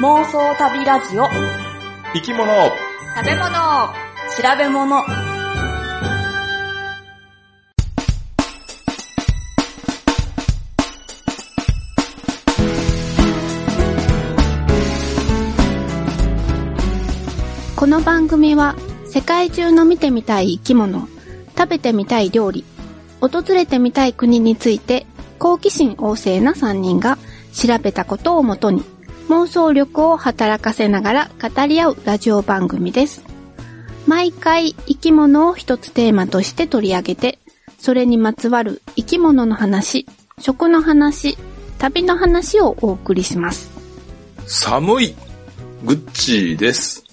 妄想旅ラジオ。生き物。食べ物。調べ物。この番組は世界中の見てみたい生き物、食べてみたい料理、訪れてみたい国について好奇心旺盛な3人が調べたことをもとに妄想力を働かせながら語り合うラジオ番組です。毎回生き物を一つテーマとして取り上げて、それにまつわる生き物の話、食の話、旅の話をお送りします。寒いグッチーです。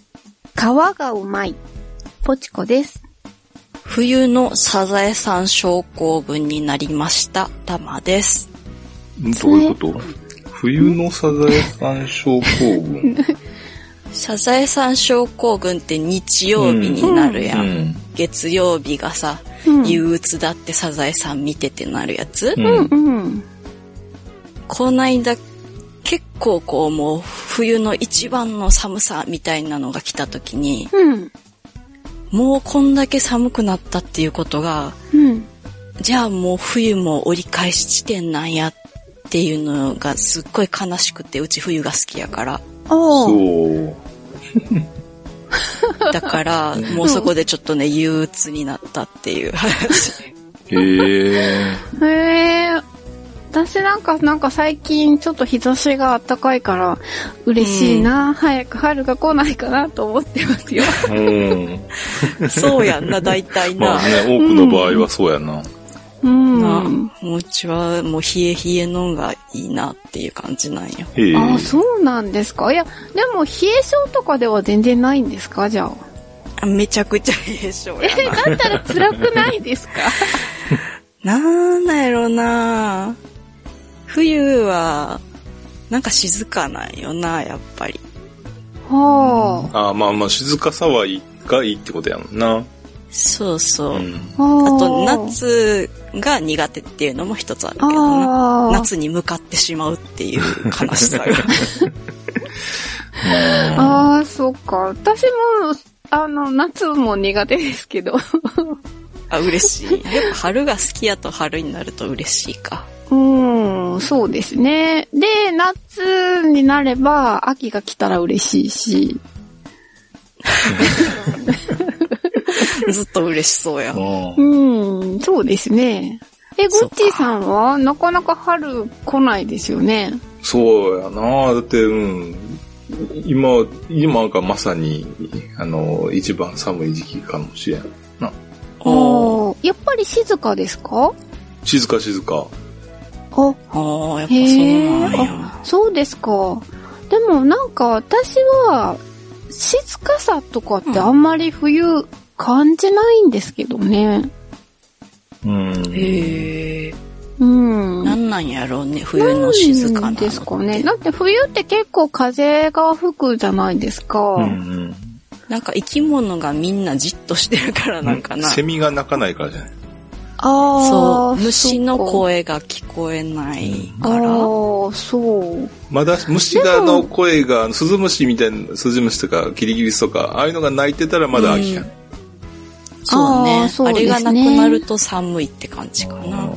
皮がうまい。ポチコです。冬のサザエさん症候群になりました、タマです。んどういうこと？冬のサザエさん症候群？サザエさん症候群って日曜日になるやん。うん。月曜日がさ、うん憂鬱だってサザエさん見ててなるやつ、うん。こないだ結構こうもう冬の一番の寒さみたいなのが来た時に、うん。もうこんだけ寒くなったっていうことが、うん。じゃあもう冬も折り返し地点なんやっていうのがすっごい悲しくて、うち冬が好きやから。そう。だから、もうそこでちょっとね、憂鬱になったっていう話。へえ。へえ。私なんか、なんか最近ちょっと日差しが暖かいから嬉しいな、早く春が来ないかなと思ってますよ。うん。そうやんな、大体な。まあね、多くの場合はそうやな。うん。なもううちはもう冷え冷えのがいいなっていう感じなんよ。へえ。あ、そうなんですかいや、でも冷え性とかでは全然ないんですか？じゃあ。あめちゃくちゃ冷え性やえ、だったら辛くないですか？な。なんだやろな冬は、なんか静かなんよな、やっぱり。はあまあまあ、静かさはいいがいいってことやもんな。そうそう。うん。あ。はあと、夏が苦手っていうのも一つあるけどな。夏に向かってしまうっていう悲しさが。ああ、そっか。私も、あの、夏も苦手ですけど。あ、嬉しい。やっぱ春が好きやと春になると嬉しいか。うん、そうですね。で、夏になれば、秋が来たら嬉しいし。ずっと嬉しそうや。うん、そうですね。え、グッチーさんはなかなか春来ないですよね。そうやな。だって、うん。今、今がまさに、あの、一番寒い時期かもしれん。な。ああ、やっぱり静かですか？静か静か。あ、やっぱそうへえ、なんや。あ、そうですか。でもなんか私は、静かさとかってあんまり冬感じないんですけどね。うん。へえ。うん。なんなんやろうね、冬の静かなですかね。だって冬って結構風が吹くじゃないですか。うんうん。なんか生き物がみんなじっとしてるからなんかな。セミが鳴かないからじゃない？ああ、そう、虫の。声が聞こえないああから。ー、そう。まだ虫がの声が、スズムシみたいな、スズムシとかキリギリスとか、ああいうのが鳴いてたらまだ秋やん。そうねそうあですねれがなくなると寒いって感じかな。ああ。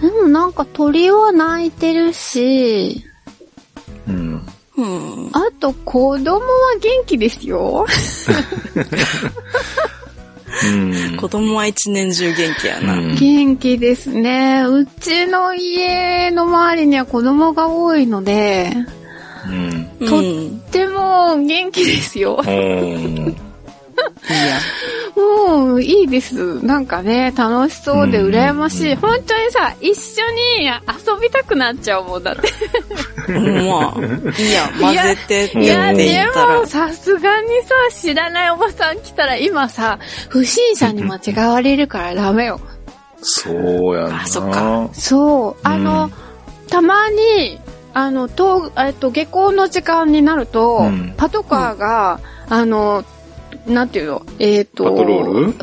でもなんか鳥は鳴いてるし、うん。うん。あと子供は元気ですよ。うん。子供は一年中元気やな。うん元気ですね。うちの家の周りには子供が多いので、うん。とっても元気ですよ。うん。や。もういいです。なんかね、楽しそうでうん羨ましい。本当にさ、一緒に遊びたくなっちゃうもんだって。うんまあ、いいや、混ぜてっていや、言っていでも、。さすがにさ、知らないおばさん来たら今さ、不審者に間違われるからダメよ。そうやんな。あそっかそう。あの、たまに、あの、と、えっと、下校の時間になると、うんパトカーが、あの、なんていうの、えっ、と、パトロール？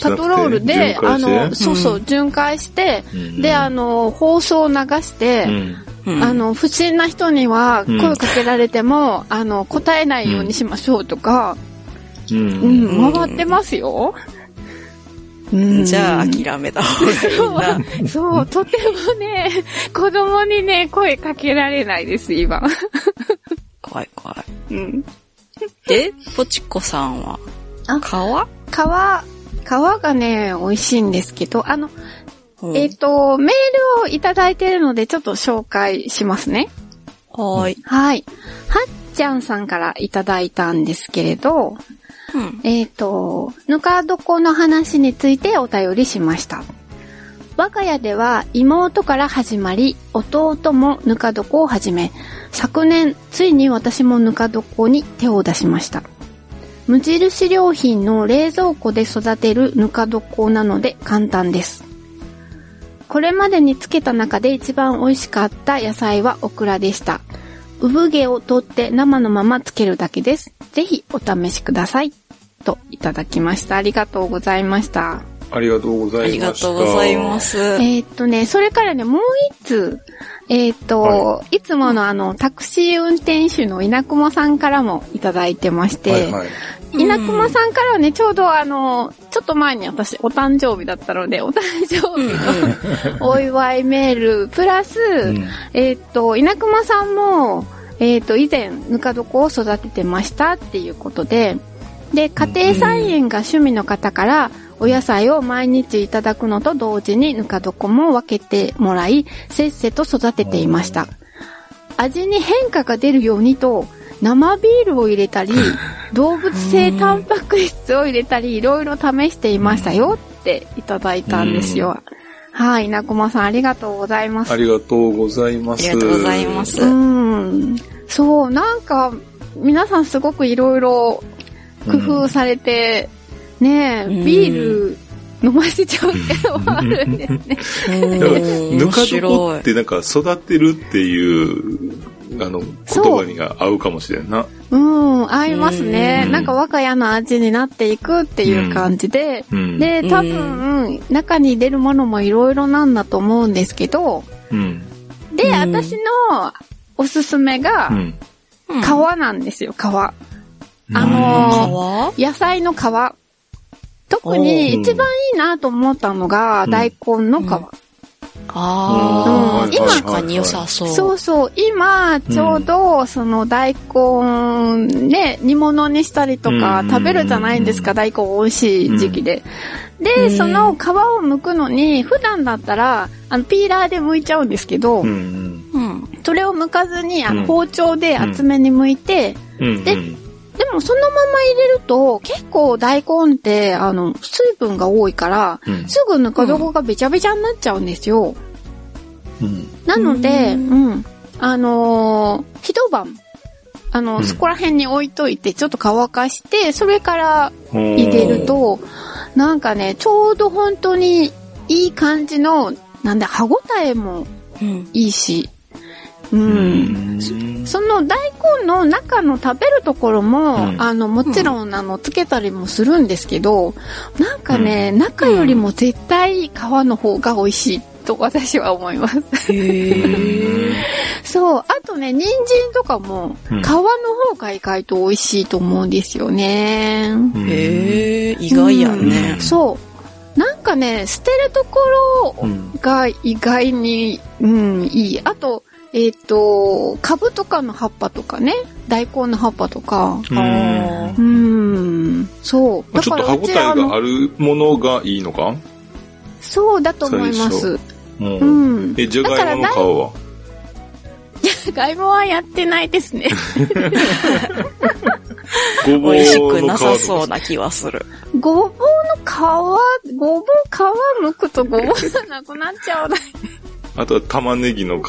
パトロールで、あの、そうそう、巡回して、うん。で、あの、放送を流して、うん。うん。あの、不審な人にはうん。声かけられても、あの、答えないようにしましょうとか、うん。うん、回ってますよ。うん。じゃあ諦めた方がいいな。そう、とてもね、子供にね、声かけられないです、今。怖い怖い。うん。で、ポチコさんは？あ皮？皮、皮がね、美味しいんですけど、あの、うんえっ、と、メールをいただいているので、ちょっと紹介しますね。はーい。はい。はっちゃんさんからいただいたんですけれど、うん。えっ、と、ぬか床の話についてお便りしました。我が家では妹から始まり、弟もぬか床を始め、昨年ついに私もぬか床に手を出しました。無印良品の冷蔵庫で育てるぬか床なので簡単です。これまでにつけた中で一番美味しかった野菜はオクラでした。産毛を取って生のままつけるだけです。ぜひお試しください。といただきました。ありがとうございました。ありがとうござあいました。りがとうございます。えーっとね、それからね、もう一つ、えーっと、、はいつものあの、タクシー運転手の稲熊さんからもいただいてまして、はいはい。稲熊さんからはね、ちょうどあの、ちょっと前に私お誕生日だったので、お誕生日の お祝いメール、プラス、うんえーっと、稲熊さんも、えーっと、以前、ぬか床を育ててましたっていうことで、で、家庭菜園が趣味の方から、お野菜を毎日いただくのと同時にぬか床も分けてもらい、せっせと育てていました。味に変化が出るようにと、生ビールを入れたり、動物性タンパク質を入れたり、いろいろ試していましたよっていただいたんですよ。はい、稲駒さんありがとうございますあ。りがとうございます。ありがとうございますうん。そう、なんか、皆さんすごくいろいろ工夫されて、ねえ、うんビール飲ませちゃうってのもあるんですね。だかぬか床ってなんか育てるっていう、あの、言葉にが合うかもしれんな。うん、合いますね。うんなんか我が家の味になっていくっていう感じで。うん。で、多分、中に入れるものもいろいろなんだと思うんですけど、うん。で、うん私のおすすめが皮なんですよ、皮。あ皮？の野菜の皮。特に一番いいなと思ったのが、うん大根の皮。ああ、うん今確かに良さそう。そうそう、今、ちょうど、その大根、ね、煮物にしたりとかうん食べるじゃないですか、大根美味しい時期で。うで、んその皮を剥くのに、普段だったら、あの、ピーラーで剥いちゃうんですけど、うん。うん。それを剥かずに、あの、うん包丁で厚めに剥いて、うん。ででもそのまま入れると、結構大根って、あの、水分が多いから、うんすぐぬか床がべちゃべちゃになっちゃうんですよ。うん。なので、ううん。あのー一晩、あの、うんそこら辺に置いといて、ちょっと乾かして、それから入入れる、と、なんかね、ちょうど本当にいい感じの、なんで、歯ごたえもうん。いいし、う。うんん。その大根の中の食べるところも、うんあの、もちろん、あの、つけたりもするんですけど、なんかね、中よりも絶対皮の方が美味しいと私は思います。へー。そう。あとね、人参とかも、うん皮の方が意外と美味しいと思うんですよね。へえ、意外やねうん。そう。なんかね、捨てるところうん。が意外に、うん、いい。あと、えっ、と、株とかの葉っぱとかね、大根の葉っぱとか。うんあうん、そう。まあちょっと歯応えがあるものがいいのか？そうだと思います。うんうん。え、じゃがいもの皮はじゃがいも はやってないですね。ごぼう美味しくのなさ。そうな気はする。ごぼうの皮、ごぼう皮剥くとごぼうがなくなっちゃうな。あとは玉ねぎの皮。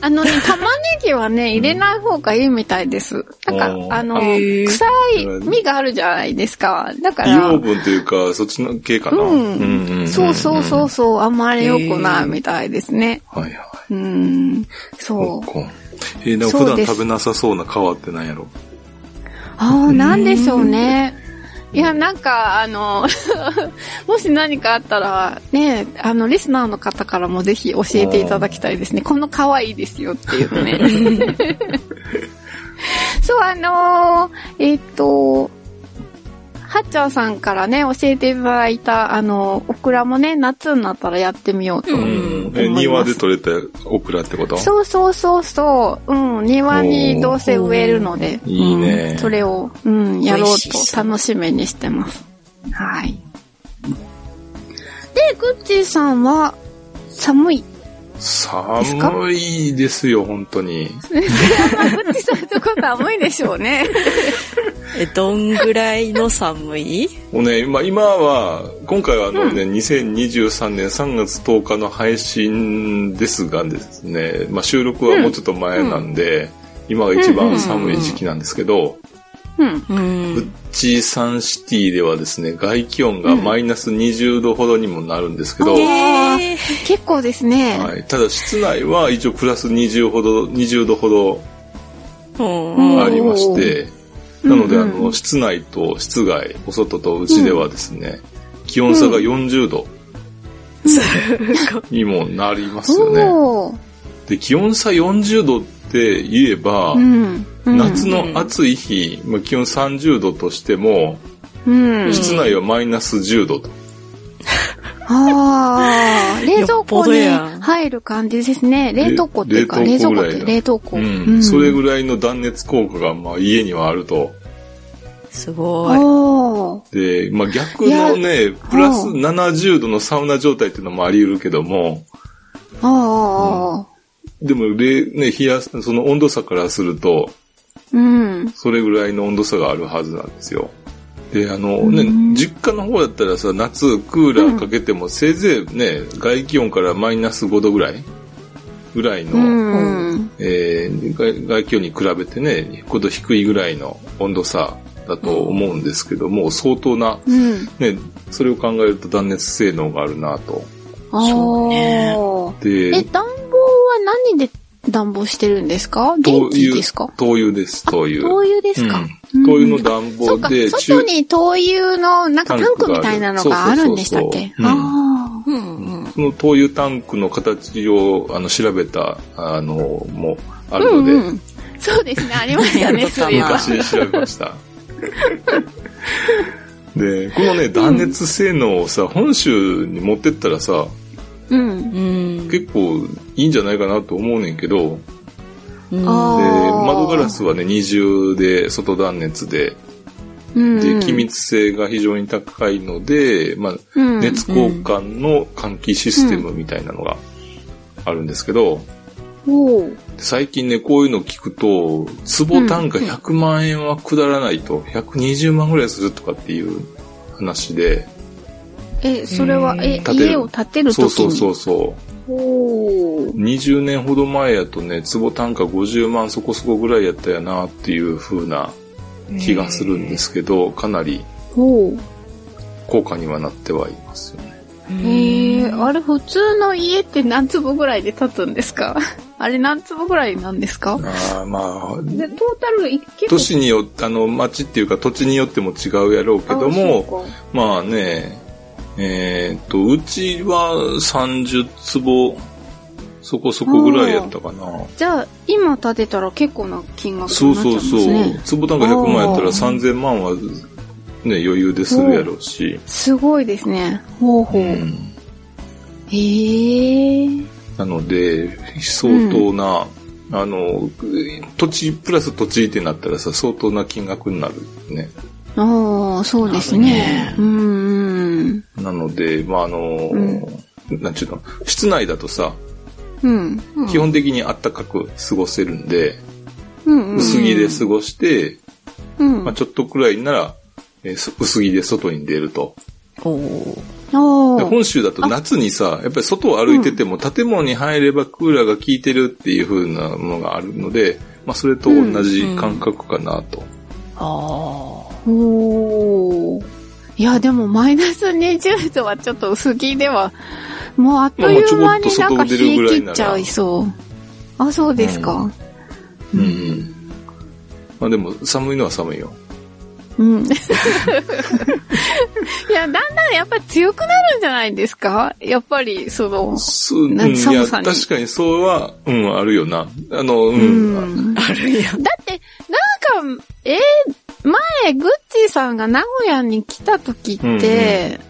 あのね、玉ねぎはね、入れない方がいいみたいです。なんか、あの、臭い実があるじゃないですか。だから、養分というか、そっちの系かな。うんそうそうそうそう、あんまり良くないみたいですね。はいはい。うん。そそう。えー、なんか普段食べなさそうな皮って何やろ？ああ、なんでしょうね。いや、なんか、あの、もし何かあったら、ね、あの、リスナーの方からもぜひ教えていただきたいですね。この可愛いですよっていうね。そう、あのーえっ、と、はっちゃんさんからね、教えていただいた、あの、オクラもね、夏になったらやってみようと。うん。え、庭で採れたオクラってこと？そうそうそうそう。うん。庭にどうせ植えるので。おーいいねうんそれを、うん、やろうと楽しみにしてます。はい。で、グッチーさんは、寒い。寒いですよ、本当に。グッチーさんとこ寒いでしょうね。え、どんぐらいの寒い？もうね、今、今は、今回はあのね、2023年3月10日の配信ですがですね、まあ収録はもうちょっと前なんで、今が一番寒い時期なんですけど、うん。うんウッチーサンシティではですね、外気温がマイナス20度ほどにもなるんですけど、あえ結構ですね。はい、ただ室内は一応プラス20ほど、20度ほどーうんありまして、うんなので、あうんの、室内と室外、お外と内ではですね、気温差が40度。にもなりますよね。で、気温差40度って言えば、うん。うん夏の暑い日、まあ、気温30度としても、うん。室内はマイナス10度と。ああ、冷蔵庫に入る感じですね。冷凍庫っていうか、冷冷蔵庫って冷凍庫。うん。それぐらいの断熱効果が、まあ、家にはあると。すごい。で、まあ、逆のね、プラス70度のサウナ状態っていうのもあり得るけども、ああ、でも、冷、ね、冷やす、その温度差からすると、うん。それぐらいの温度差があるはずなんですよ。で、あのねうん、実家の方だったらさ、夏クーラーかけてもせいぜいね、外気温からマイナス5度ぐらい？ぐらいの、うん。えー外外気温に比べてね、5度低いぐらいの温度差だと思うんですけども、相当な、うん。ね、それを考えると断熱性能があるなと。あーでえ、、暖房は何で暖房してるんですか？電気ですか？灯油です、灯油。灯油ですか、うん灯油の暖房で、外に灯油のなんかタンクみたいなのがあるんでしたっけ？そうそうそうそううんあうんうん。その灯油タンクの形をあの調べたあのもああ。るので、うんうん。そうですね、ありましたね、そういえば。昔調べました。で、このね、断熱性能をさ、本州に持ってったらさ、うん。うん。結構いいんじゃないかなと思うねんけど、で、うん。あー。窓ガラスはね、二重で外断熱で、うんで、気密性が非常に高いので、まあ、うん熱交換の換気システムみたいなのがあるんですけど、おー。最近ね、こういうの聞くと、坪単価100万円は下らないと、120万ぐらいするとかっていう話で、え、それは、え、家を建てるときに？そうそうそうそ20年ほど前やとね、坪単価50万そこそこぐらいやったやなっていう風な気がするんですけど、かなりおー高価にはなってはいますよね。へえ、あれ普通の家って何坪ぐらいで建つんですか？あれ何坪ぐらいなんですか？ああ、まあ、で、トータルい結都市によって、あの、町っていうか土地によっても違うやろうけども、まあね、えーっと、うちは30坪そこそこぐらいやったかな。じゃあ、今建てたら結構な金額そうになっちゃそううんですね。そう。坪単価100万やったらあー3000万はね、余裕でするやろうし。すごいですね。ほうほう。うんへえ。なので、相当な、あの、土地、プラス土地ってなったらさ、相当な金額になるね。ああ、そうですね。うんうん。なので、まあ、あの、なんちゅうの、室内だとさ、うん。基本的に暖かく過ごせるんで、うんうん。薄着で過ごして、うん。まあ、ちょっとくらいなら、えーそ薄着で外に出ると。本州だと夏にさ、やっぱり外を歩いてても建物に入ればクーラーが効いてるっていう風なものがあるので、まあそれと同じ感覚かなと。あおーいや、でもマイナス20度はちょっと薄着では、もうあっという間になんか冷え切っちゃいそう。あ、そうですか。うんうん。まあでも寒いのは寒いよ。うん。いや、だんだんやっぱり強くなるんじゃないですか？やっぱり、その、そう、うん、ないや、寒さに確かにそうは、うん、あるよな。あの、う。うんん。だあるやん。って、なんか、えー前、グッチーさんが名古屋に来た時って、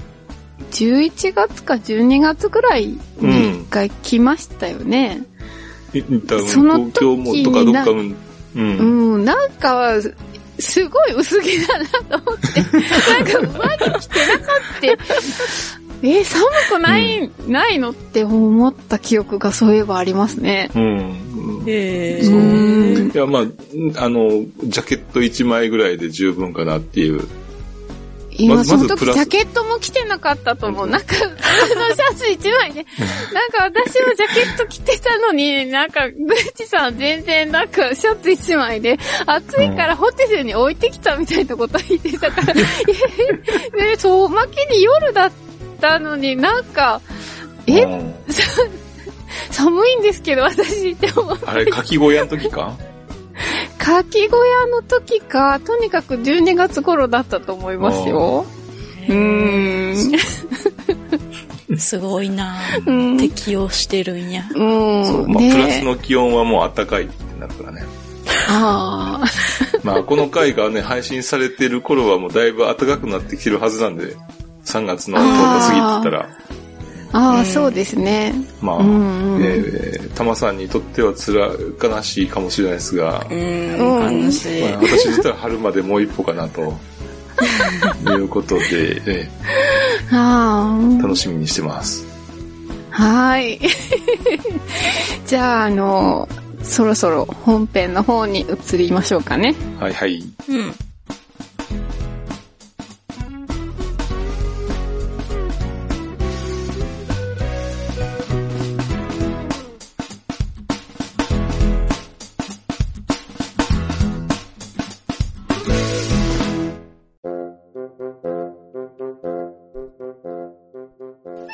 11月か12月ぐらいに一回来ましたよね。い多分その東京もとかどっかも、うん。うん、なんか、すごい薄着だなと思って、なんか上着着てなかった。えー寒くない、ないのって思った記憶がそういえばありますね。うん。へうー。んいや、まあ、あの、ジャケット1枚ぐらいで十分かなっていう。今まずその時ジャケットも着てなかったと思う。なんか、あのシャツ一枚で、なんか私もジャケット着てたのに、なんか、グッチさん全然なんかシャツ一枚で、暑いからホテルに置いてきたみたいなこと言ってたから、えね、そう、おまけに夜だったのになんか、えうん 寒いんですけど私って思う。あれ、かき小屋の時か？かき小屋の時か、とにかく12月頃だったと思いますよ。うーん。すごいなうん適応してるんや。うん。そう、まあ、ねプラスの気温はもう暖かいってなるからね。ああ。まあ、この回がね、配信されてる頃はもうだいぶ暖かくなってきてるはずなんで、3月の10日過ぎって言ったら、ああ、うんそうですね。まあ、うんうんえー、タマさんにとっては辛い、悲しいかもしれないですが、ううんん、悲しい。まあ、私自体は春までもう一歩かなと、いうことで、えあー楽しみにしてます。あ。はい。じゃあ、あの、そろそろ本編の方に移りましょうかね。はいはい。うん。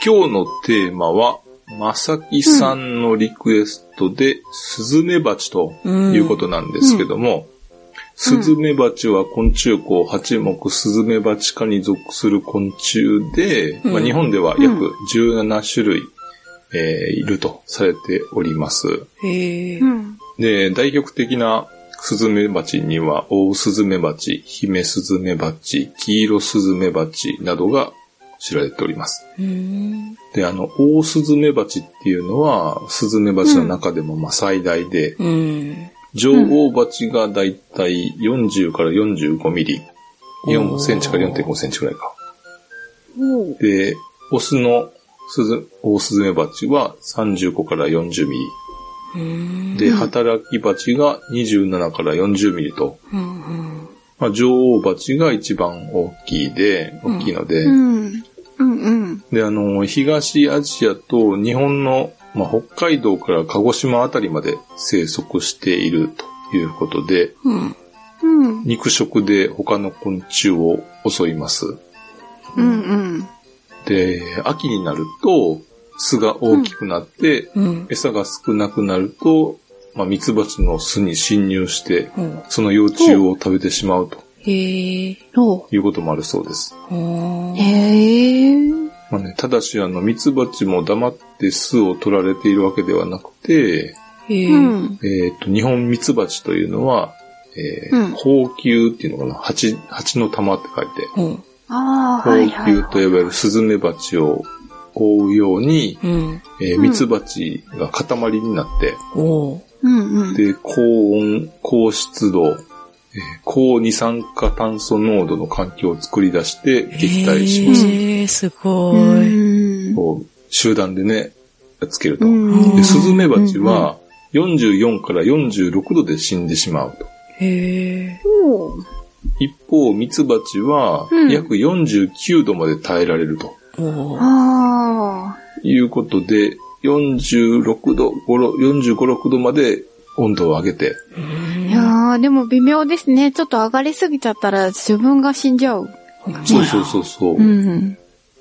今日のテーマは、まさきさんのリクエストで、スズメバチということなんですけども、スズメバチは昆虫項八目スズメバチ科に属する昆虫で、うん。まあ、日本では約17種類、えーいるとされております。で、代表的なスズメバチには、オオスズメバチ、ヒメスズメバチ、黄色スズメバチなどが知られております。うん。で、あの、オオスズメバチっていうのは、スズメバチの中でもまあ最大で、うん。女王バチがだいたい40から45ミリ、4センチから4.5センチぐらいか。で、オスのスズ、オオスズメバチは35から40ミうん。リ。で、働きバチが27から40ミリと、うん。まあ、女王バチが一番大きいで、大きいので、うん。うんうん。で、あの、東アジアと日本の、まあ、北海道から鹿児島あたりまで生息しているということで、うん。うん。肉食で他の昆虫を襲います。うんうん。で、秋になると巣が大きくなって、うん。餌が少なくなると、まあ、ミツバチの巣に侵入して、うん。その幼虫を食べてしまうとへえ。おいうこともあるそうです。へえ。まあね、ただし、あの、ミツバチも黙って巣を取られているわけではなくて、へえ。うん。えっ、と、日本ミツバチというのは、えーうん蜂球っていうのかな？蜂、蜂の玉って書いて、うん。と呼ばれるスズメバチを覆うように、うん。うんえーミツバチが塊になって、うんうん。で、高温、高湿度、えー高二酸化炭素濃度の環境を作り出して撃退します。へえ、すごうい。ん。こう集団でね、やっつけると。うんで、スズメバチは44から46度で死んでしまうと。へえ。おー一方、ミツバチはうん約49度まで耐えられると。いうことで、46度、5 45、6度まで温度を上げて、でも微妙ですね。ちょっと上がりすぎちゃったら自分が死んじゃう。そうそうそうそう。うん。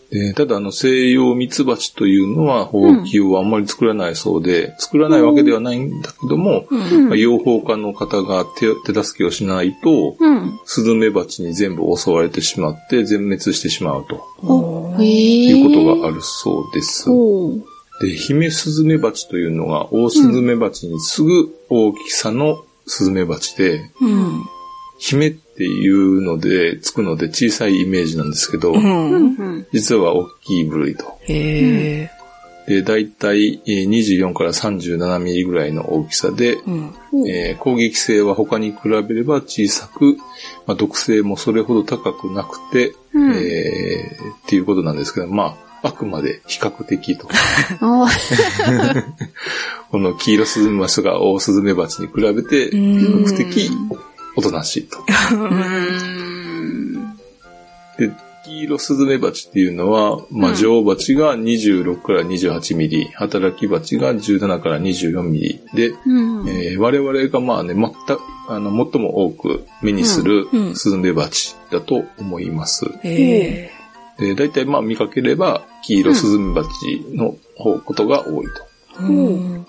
でただ、あの、西洋ミツバチというのは、ほうきをあんまり作らないそうで、作らないわけではないんだけども、うんまあ養蜂家の方が手手助けをしないと、うん。スズメバチに全部襲われてしまって全滅してしまうとお、へえ。いうことがあるそうです。で、ヒメスズメバチというのが、オオスズメバチに次ぐ大きさのスズメバチで、うん。ヒメっていうので、つくので小さいイメージなんですけど、うん。実は大きい部類と。へえ。で、だいたいえー24から37ミリぐらいの大きさで、うん。えー攻撃性は他に比べれば小さく、まあ、毒性もそれほど高くなくて、うんえーっていうことなんですけど、まあ、あくまで比較的と。おーこの黄色スズメバチとかオオスズメバチに比べて、比うん較的おとなしいと。うん。で、黄色スズメバチっていうのは、まあ、女王バチが26から28ミリ、働きバチが17から24ミリで、うん。えー我々がまあね、全く、あの、最も多く目にするうんうんスズメバチだと思います。へえ。で、大体まあ見かければ、黄色スズメバチの方ことが多いと。うん。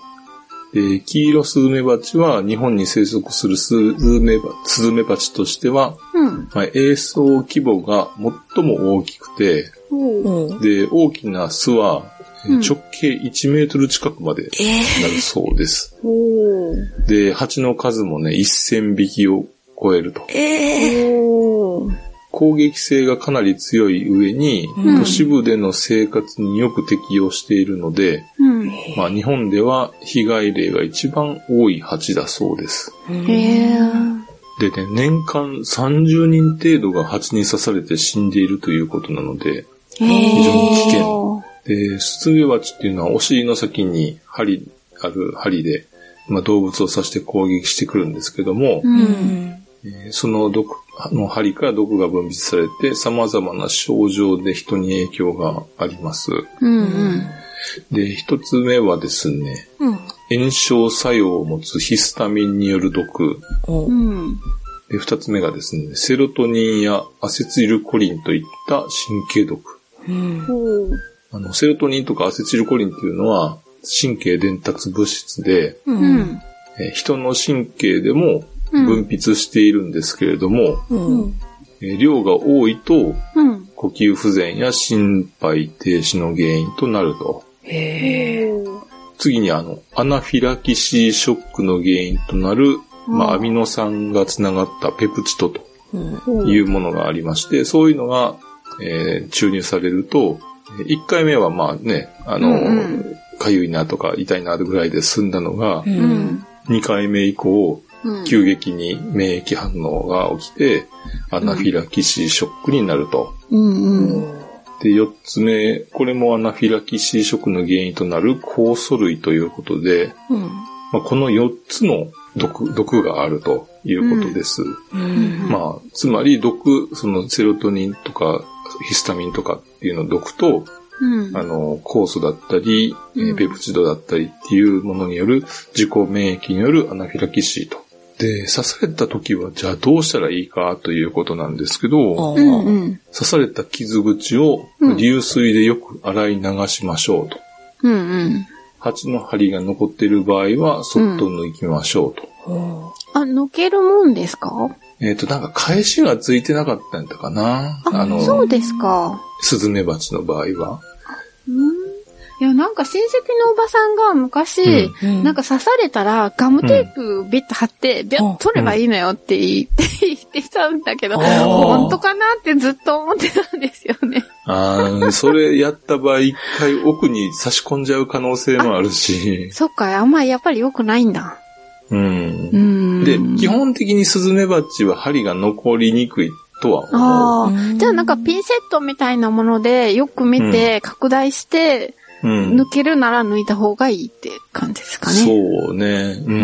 で、黄色スズメバチは日本に生息するスズメバスズメバチとしては、うん。まあ、営巣規模が最も大きくて、うん。で、大きな巣は直径1メートル近くまでえなるそうです。おーで、蜂の数もね、1000匹を超えると。え。ー攻撃性がかなり強い上に、うん都市部での生活によく適応しているので、うん。まあ日本では被害例が一番多い蜂だそうです。でね、年間30人程度が蜂に刺されて死んでいるということなので、非常に危険。で、スズメバチっていうのはお尻の先に針、ある針で、まあ、動物を刺して攻撃してくるんですけども、う。うんん。えーその毒、あの針から毒が分泌されて様々な症状で人に影響があります。うん。で、一つ目はですね、うん。炎症作用を持つヒスタミンによる毒。おう。ん。で、二つ目がですね、セロトニンやアセチルコリンといった神経毒。うん。あの、セロトニンとかアセチルコリンっていうのは神経伝達物質で、う。うんん。えー人の神経でもうん分泌しているんですけれども、うん。えー量が多いとうん。呼吸不全や心肺停止の原因となると。次にあの、アナフィラキシーショックの原因となる、まあ、アミノ酸がつながったペプチドとうん。いうものがありまして、そういうのが、えー注入されると、1回目はまあね、あの、かゆいなとか痛いなぐらいで済んだのが、う。うんん。2回目以降、うん。急激に免疫反応が起きて、アナフィラキシーショックになると。うん。うん。で、4つ目、これもアナフィラキシーショックの原因となる酵素類ということで、うん。まあ、この4つの毒、毒があるということです。うん。まあ、つまり毒、そのセロトニンとかヒスタミンとかっていうの毒と、うん。あの、酵素だったり、ペプチドだったりっていうものによる自己免疫によるアナフィラキシーと。で、刺された時はじゃあどうしたらいいかということなんですけど、あうん。うん。刺された傷口をうん流水でよく洗い流しましょうと。うん。うん。蜂の針が残っている場合は、そっと抜きましょうと。うん。あ、抜けるもんですか？えっ、と、なんか返しがついてなかったんだかなあ、の、そうですか。スズメバチの場合は。うん。いや、なんか親戚のおばさんが昔、うんうんなんか刺されたらガムテープビッと貼って、ビャッ取ればいいのよって言って、言ってたんだけど、本当かなってずっと思ってたんですよね。ああ、それやった場合、一回奥に差し込んじゃう可能性もあるし。そっか、あんまりやっぱり良くないんだ。うんう。ん。で、基本的にスズメバチは針が残りにくいとは思ああ、うんじゃあなんかピンセットみたいなものでよく見て拡大してう。うん。抜けるなら抜いた方がいいって感じですかね。そうね。う。うん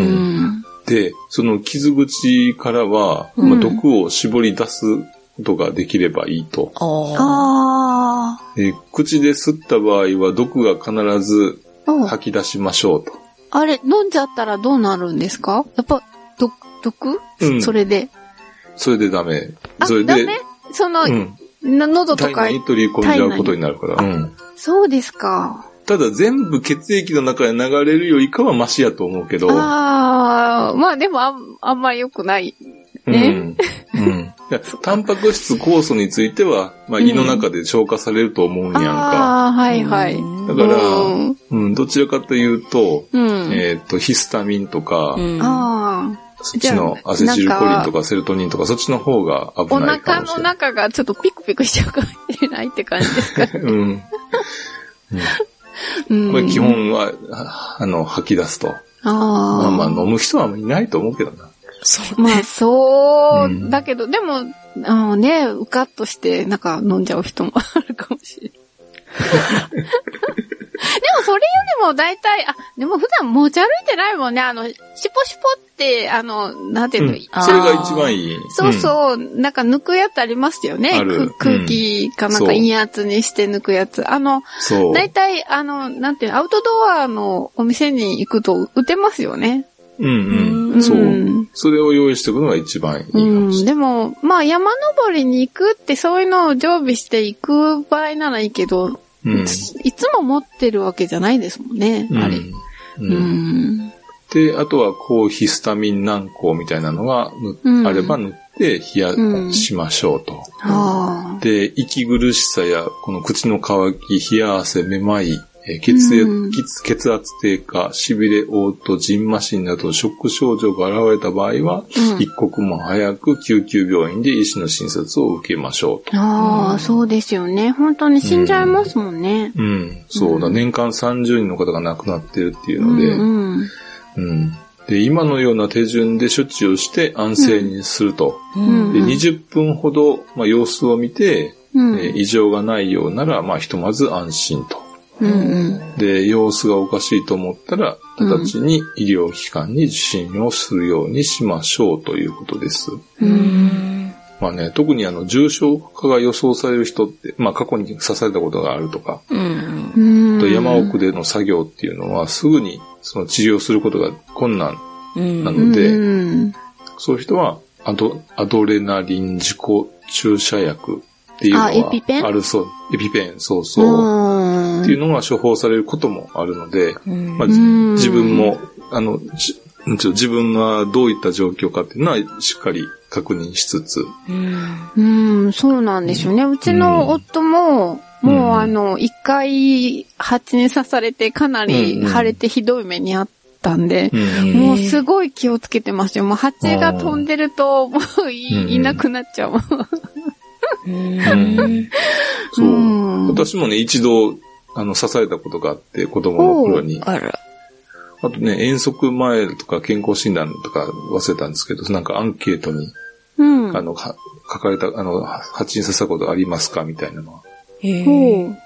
ん。で、その傷口からは、うんまあ、毒を絞り出すことができればいいと。ああで口で吸った場合は毒が必ず吐き出しましょうと。あれ、飲んじゃったらどうなるんですか？やっぱ、毒、毒、うんそれで。それでダメ。あ、それで、ダメ？その、うん。な喉とか体内、に取り込んじゃうことになるから。うん。そうですか。ただ全部血液の中に流れるよりかはマシやと思うけど。ああ、まあでもあんあんまり良くない。ねうん。うん。いやタンパク質酵素については、まあ、胃の中で消化されると思うんやんか。ああ、はいはい。だから、うんうん、どちらかというと、うん。えっ、と、ヒスタミンとか、うんああ。そっちのアセチルコリンとかセロトニンとか、そっちの方が危おないか腹のもしれない。中がちょっとピクピクしちゃうかもしれないって感じですか。うん。うん。これ基本は、ああの、吐き出すと。ああ。まあまあ、飲む人はいないと思うけどな。そうまあ、そう、うんだけど、でも、あのね、うかっとして、なんか飲んじゃう人もあるかもしれない。でも、それよりも大体、あ、でも普段持ち歩いてないもんね。あの、シュポシュポって、あの、なんていうの、うん。それが一番いい。そうそう、なんか抜くやつありますよね。あるく空気かなんかそう陰圧にして抜くやつ。あの、そう。大体、あの、なんていうの、アウトドアのお店に行くと売ってますよね。うんうん。そう。んそれを用意しておくのが一番いいかうん、もしれない。でも、まあ山登りに行くってそういうのを常備していく場合ならいいけど、うん。いつも持ってるわけじゃないですもんね、あれ。う。うんん。で、あとは、抗ヒスタミン軟膏みたいなのが塗うんあれば塗って冷やうんしましょうと。あで、息苦しさや、この口の渇き、冷や汗、めまい、えー血血圧低下、痺れ、嘔吐、ジンマシンなどのショック症状が現れた場合は、うん一刻も早く救急病院で医師の診察を受けましょうと。あ。ああ、そうですよね。本当に死んじゃいますもんね。うん、そうだ、うん年間30人の方が亡くなってるっていうので、うんうん。で、今のような手順で処置をして安静にすると。うんで、20分ほど、まあ、様子を見て、うん。えー異常がないようなら、まあ、ひとまず安心と。うんうん。で、様子がおかしいと思ったら、直ちに医療機関に受診をするようにしましょうということです。うん。まあね、特にあの、重症化が予想される人って、まあ、過去に刺されたことがあるとか、うん。うん。と山奥での作業っていうのは、すぐにその治療することが困難うん。なので、うん。そういう人はアド、アドレナリン自己注射薬っていうのはあエピペン？あるそう。エピペン、そうそう。うん。っていうのが処方されることもあるので、うんまあ、うん自分も、あの、自分がどういった状況かっていうのはしっかり確認しつつ、うん。うん、そうなんですよね。うちの夫も、うんもうあの、一回蜂に刺されてかなり腫れてひどい目にあったんで、うんもうすごい気をつけてますよ。もう蜂が飛んでると、もうい,、なくなっちゃう。うん。そう、うん私もね、一度、あの、刺されたことがあって、子供の頃に。あら。あとね、遠足前とか健康診断とか忘れたんですけど、なんかアンケートに、うん。あの、は書かれた、あの、蜂に刺さったことありますかみたいなのは、へほえ。う。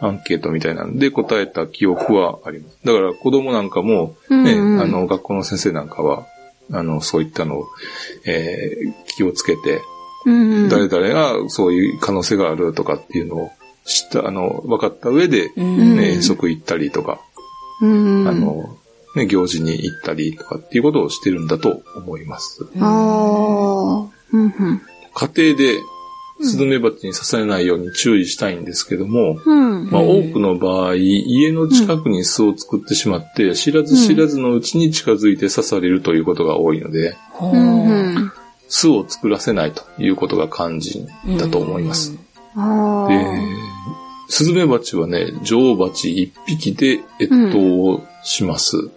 アンケートみたいなんで答えた記憶はあります。だから子供なんかも、ね、うんうんあの、学校の先生なんかは、あの、そういったのを、えー気をつけて、うん。誰々がそういう可能性があるとかっていうのを知った、あの、分かった上で。ね、遠足行ったりとか、うん。あの、ね、行事に行ったりとかっていうことをしてるんだと思います。ああ。うんうん。家庭でスズメバチに刺されないように注意したいんですけども、うん。まあ多くの場合、家の近くに巣を作ってしまって、知らず知らずのうちに近づいて刺されるということが多いので、ほうんうう。ん。巣を作らせないということが肝心だと思います。でスズメバチはね、女王バチ1匹で越冬をします。うん。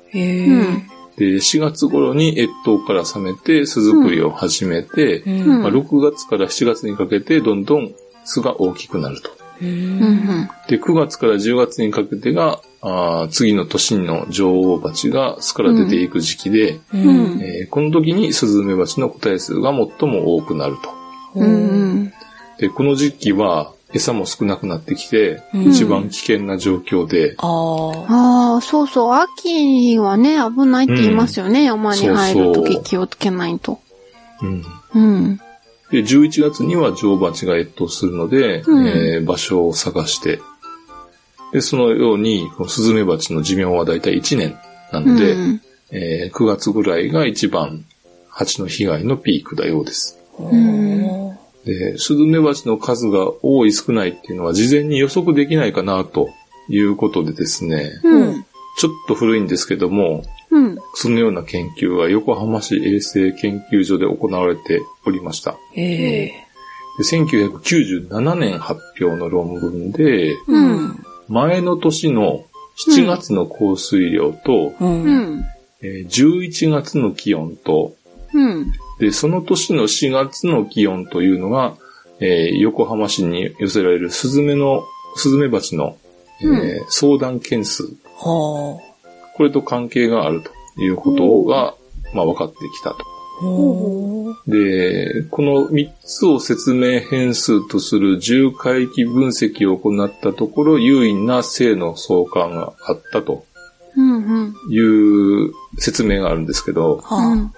で、4月頃に越冬から冷めて巣作りを始めて、うんまあ、6月から7月にかけてどんどん巣が大きくなると。で、9月から10月にかけてが、あー次の年の女王蜂が巣から出ていく時期で、うん。うん。えーこの時にスズメバチの個体数が最も多くなると。で、この時期は餌も少なくなってきて、うん一番危険な状況で、ああ。ああ、そうそう。秋はね、危ないって言いますよね。山に入るとき気をつけないと。うんうん。で、11月には女王蜂が越冬するので、うんえー場所を探して、で、そのように、このスズメバチの寿命はだいたい1年なので、うんえー9月ぐらいが一番蜂の被害のピークだようです。んで、スズメバチの数が多い少ないっていうのは事前に予測できないかなということでですね、うん。ちょっと古いんですけども、うん。そのような研究は横浜市衛生研究所で行われておりました。ええで1997年発表の論文で、う。うんん。前の年の7月の降水量と、う。うんん。えー11月の気温と、うん。で、その年の4月の気温というのが、えー横浜市に寄せられるスズメの、スズメバチの、えーうん相談件数、はこれと関係があるということが、まあ分かってきたと。で、この3つを説明変数とする重回帰分析を行ったところ、有意な性の相関があったとうん。うん。いう説明があるんですけど、は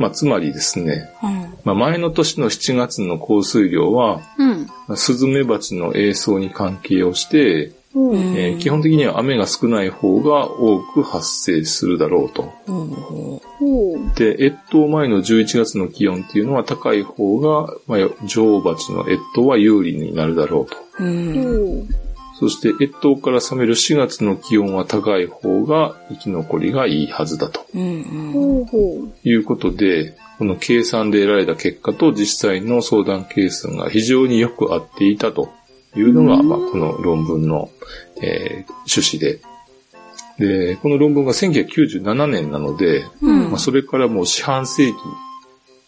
まあつまりですね、あ。うん。まあ、前の年の7月の降水量は、うん。まあスズメバチの営巣に関係をして、うん。えー基本的には雨が少ない方が多く発生するだろうと。うん。ほで、越冬前の11月の気温っていうのは高い方が、まあ、女王蜂の越冬は有利になるだろうと。う。うん。そして、越冬から冷める4月の気温は高い方が生き残りがいいはずだとうん。ほうほう。いうことで、この計算で得られた結果と実際の相談係数が非常によく合っていたというのが、まあ、この論文の、えー趣旨で。で、この論文が1997年なので、うんまあ、それからもう四半世紀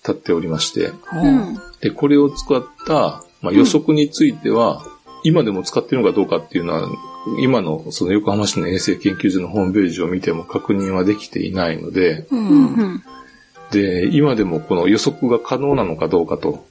経っておりまして、うはん。で、これを使った、まあ、予測については、今でも使っているのかどうかっていうのは、今のその横浜市の衛生研究所のホームページを見ても確認はできていないので。で、今でもこの予測が可能なのかどうかと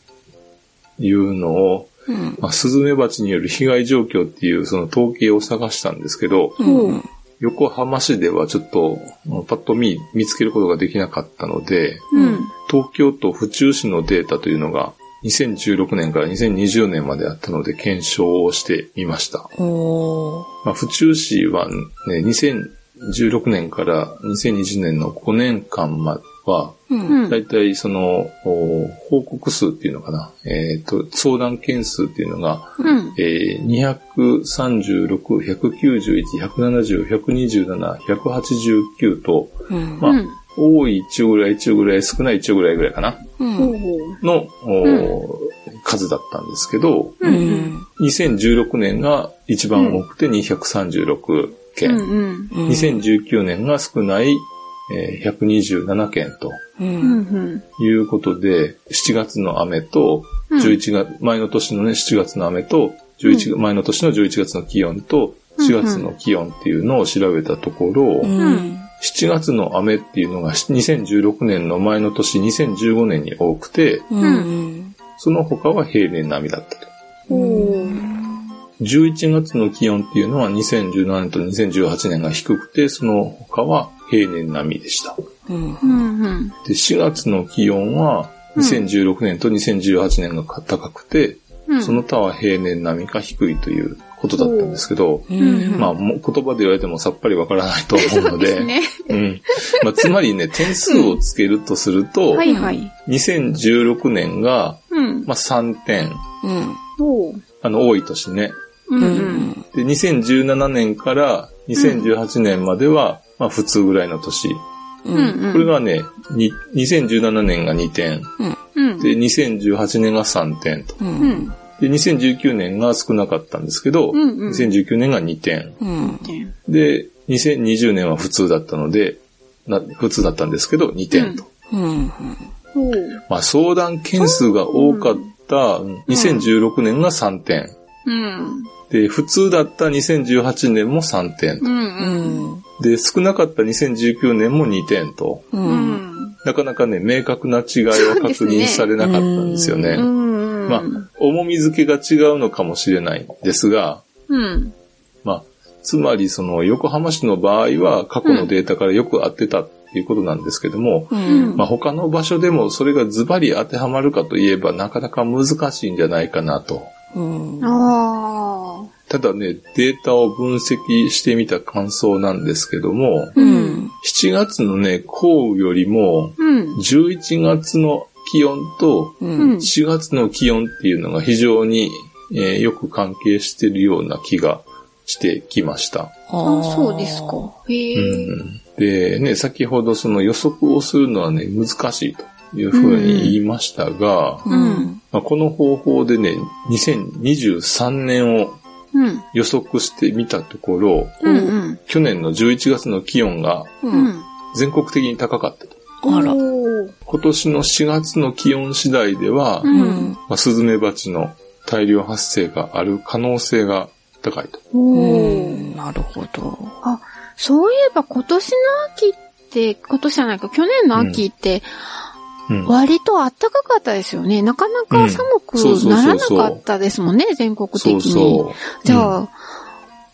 いうのを、うん。まあ、スズメバチによる被害状況っていうその統計を探したんですけど、うん。横浜市ではちょっとパッと見見つけることができなかったので、うん。東京都府中市のデータというのが2016年から2020年まであったので検証をしてみました。まあ、府中市はね、2016年から2020年の5年間まは、うん。うん。だいたいその、お報告数っていうのかな、えっ、と、相談件数っていうのが、うん。えー、236、191、170、127、189と、うん。まあ多い中ぐらい、中ぐらい、少ない中ぐらいぐらいかな、うん。ほうほう。の、お数だったんですけど、うん。うん。2016年が一番多くて236う件、ん。うん。2019年が少ない、えー127件とう。うんん。いうことで、7月の雨と、うん11月、前の年のね、7月の雨と、11、前の年の11月の気温と、4月の気温っていうのを調べたところ、うん。7月の雨っていうのが2016年の前の年2015年に多くて、うん。その他は平年並みだったと。ほう。11月の気温っていうのは2017年と2018年が低くて、その他は平年並みでした。うん。うん。うん。で、4月の気温は2016年と2018年が高くて、うん。その他は平年並みか低いということだったんですけど、うん。まあ、もう言葉で言われてもさっぱりわからないと思うので、ね。うん。まあ、つまりね、点数をつけるとすると、はいはい。2016年が、うん。まあ、3点、うん。あの、多い年ね。う。うんん。で、2017年から2018年までは、まあ、普通ぐらいの年。ううん。ん。これがね、に2017年が2点、うん。で、2018年が3点と。う。うんん。で、2019年が少なかったんですけど、うんうん2019年が2点。うん。で、2020年は普通だったので、な普通だったんですけど、2点と。うん。ほう。まあ、相談件数が多かった2016年が3点。うん。で、普通だった2018年も3点う。。うんん。で、少なかった2019年も2点と。う。うんん。なかなかね、明確な違いは確認されなかったんですよね。うん。まあ、重み付けが違うのかもしれないですが、うん。まあ、つまりその横浜市の場合は過去のデータからよく合ってたっていうことなんですけども、うん。まあ他の場所でもそれがズバリ当てはまるかといえばなかなか難しいんじゃないかなと。うん。ああ。ただね、データを分析してみた感想なんですけども、うん。7月のね、降雨よりもうん。11月の気温とう。うんん。4月の気温っていうのが非常に、えーよく関係しているような気がしてきました。あ、そうですか。へえ。うんでね、先ほどその予測をするのはね、難しいというふうに言いましたが、うん。まあ、この方法でね、2023年をうん。予測してみたところ、うんうん。去年の11月の気温が。全国的に高かったと。あら今年の4月の気温次第では、うんうん。まあ、スズメバチの大量発生がある可能性が高いと。なるほど。そういえば今年の秋って、今年じゃないか、去年の秋って、うん。割と暖かかったですよね。なかなか寒くならなかったですもんね、全国的そうに。そじゃあ、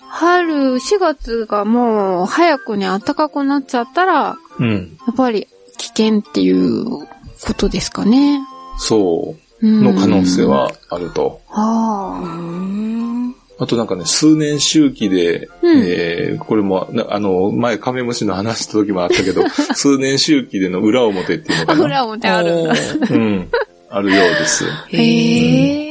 春、4月がもう早くに暖かくなっちゃったら、う。うん。やっぱり危険っていうことですかね。そう。うんの可能性。はあると。うあん。あとなんかね、数年周期で、うんえーこれも、なあの、前カメムシの話した時もあったけど、数年周期での裏表っていうのあ。かな。裏表あるんだ。うん。あるようです。へえ。へ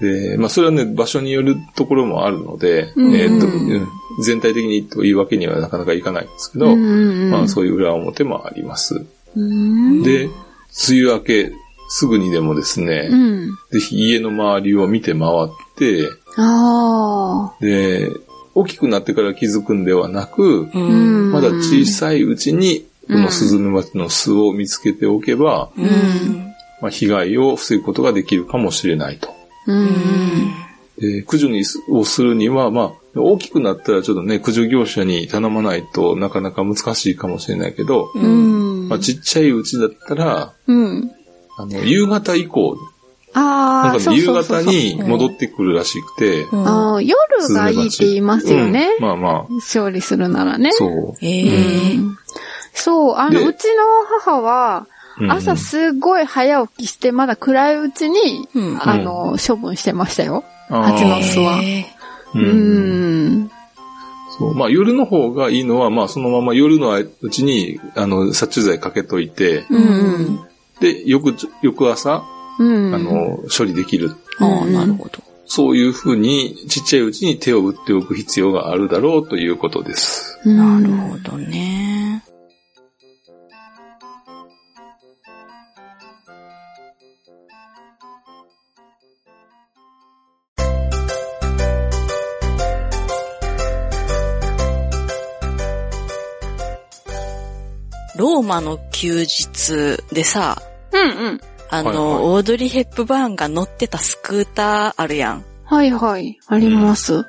え。で、まあそれはね、場所によるところもあるので、うんえーとうん全体的にというわけにはなかなかいかないんですけど、うんまあそういう裏表もあります。うん。で、梅雨明けすぐにでもですね、うん。ぜひ家の周りを見て回って。で、大きくなってから気づくんではなく。まだ小さいうちに、このスズメバチの巣を見つけておけば、うん。まあ、被害を防ぐことができるかもしれないと。うん。で駆除にすをするには、まあ、大きくなったらちょっとね、駆除業者に頼まないとなかなか難しいかもしれないけど、ううん。ん。まあ、ちっちゃいうちだったら、うん。あの、夕方以降、ああ、なんかそうね夕そうそう方に戻ってくるらしくて、ああ、夜がいいって言いますよね。うんまあまあ、勝利するならね。そう。ええ。そう、あの、でうちの母は、うん朝すごい早起きして、まだ暗いうちに、うんあの、処分してましたよ。蜂の巣はへう。うん。まあ夜の方がいいのは、まあそのまま夜のうちに、あの、殺虫剤かけといて、うん。で、翌、翌朝、うん。あ、の、処理できる。ああ、なるほど。そういうふうに、ちっちゃいうちに手を打っておく必要があるだろうということです。ななるほどね。ローマの休日でさ、うんうん。あの、はいはいオードリー・ヘップバーンが乗ってたスクーターあるやん。はいはい。あります。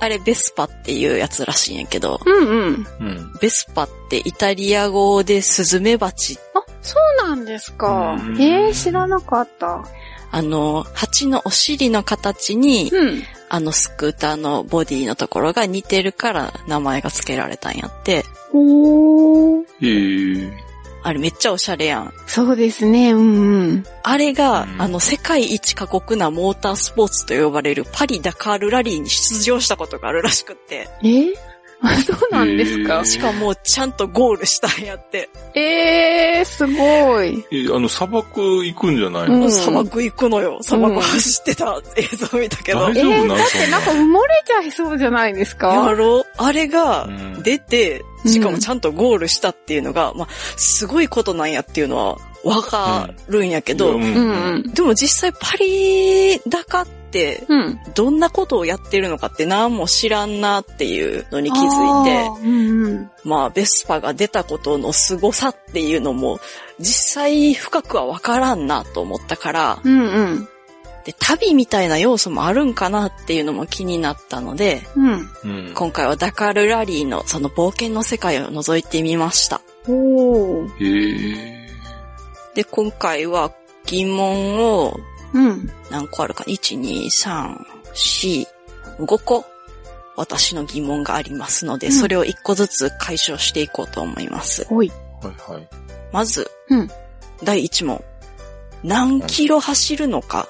あれベスパっていうやつらしいんやけど、うんうん。うん。ベスパってイタリア語でスズメバチ。あ、そうなんですかう。んえー、知らなかった。あの、蜂のお尻の形に、うん。あのスクーターのボディのところが似てるから名前が付けられたんやって。おー。へえ。あれめっちゃおしゃれやん。そうですね。うんうん。あれが、うんあの、世界一過酷なモータースポーツと呼ばれるパリ・ダカールラリーに出場したことがあるらしくって。え？あ、そうなんですか？へー。しかも、ちゃんとゴールしたんやって。えー、すごい。え、あの、砂漠行くんじゃないうん。の砂漠行くのよ。砂漠走ってた映像見たけど。大丈夫なのえー、だってなんか埋もれちゃいそうじゃないですやかろ？うあれがうん。出て、しかもちゃんとゴールしたっていうのが、まあ、すごいことなんやっていうのはわかるんやけど、うん。うん。うん。でも実際パリ高ってうん。どんなことをやってるのかって何も知らんなっていうのに気づいてあ、ーうんうん。まあベスパが出たことの凄さっていうのも実際深くはわからんなと思ったから、うんうん。で、旅みたいな要素もあるんかなっていうのも気になったので、うん。うん。今回はダカールラリーのその冒険の世界を覗いてみました。おー。へえ。で、今回は疑問をうん。何個あるか ?1、2、3、4、5個私の疑問がありますので、うんそれを1個ずつ解消していこうと思います。ほい。はいはい。まず、うん第1問。何キロ走るのか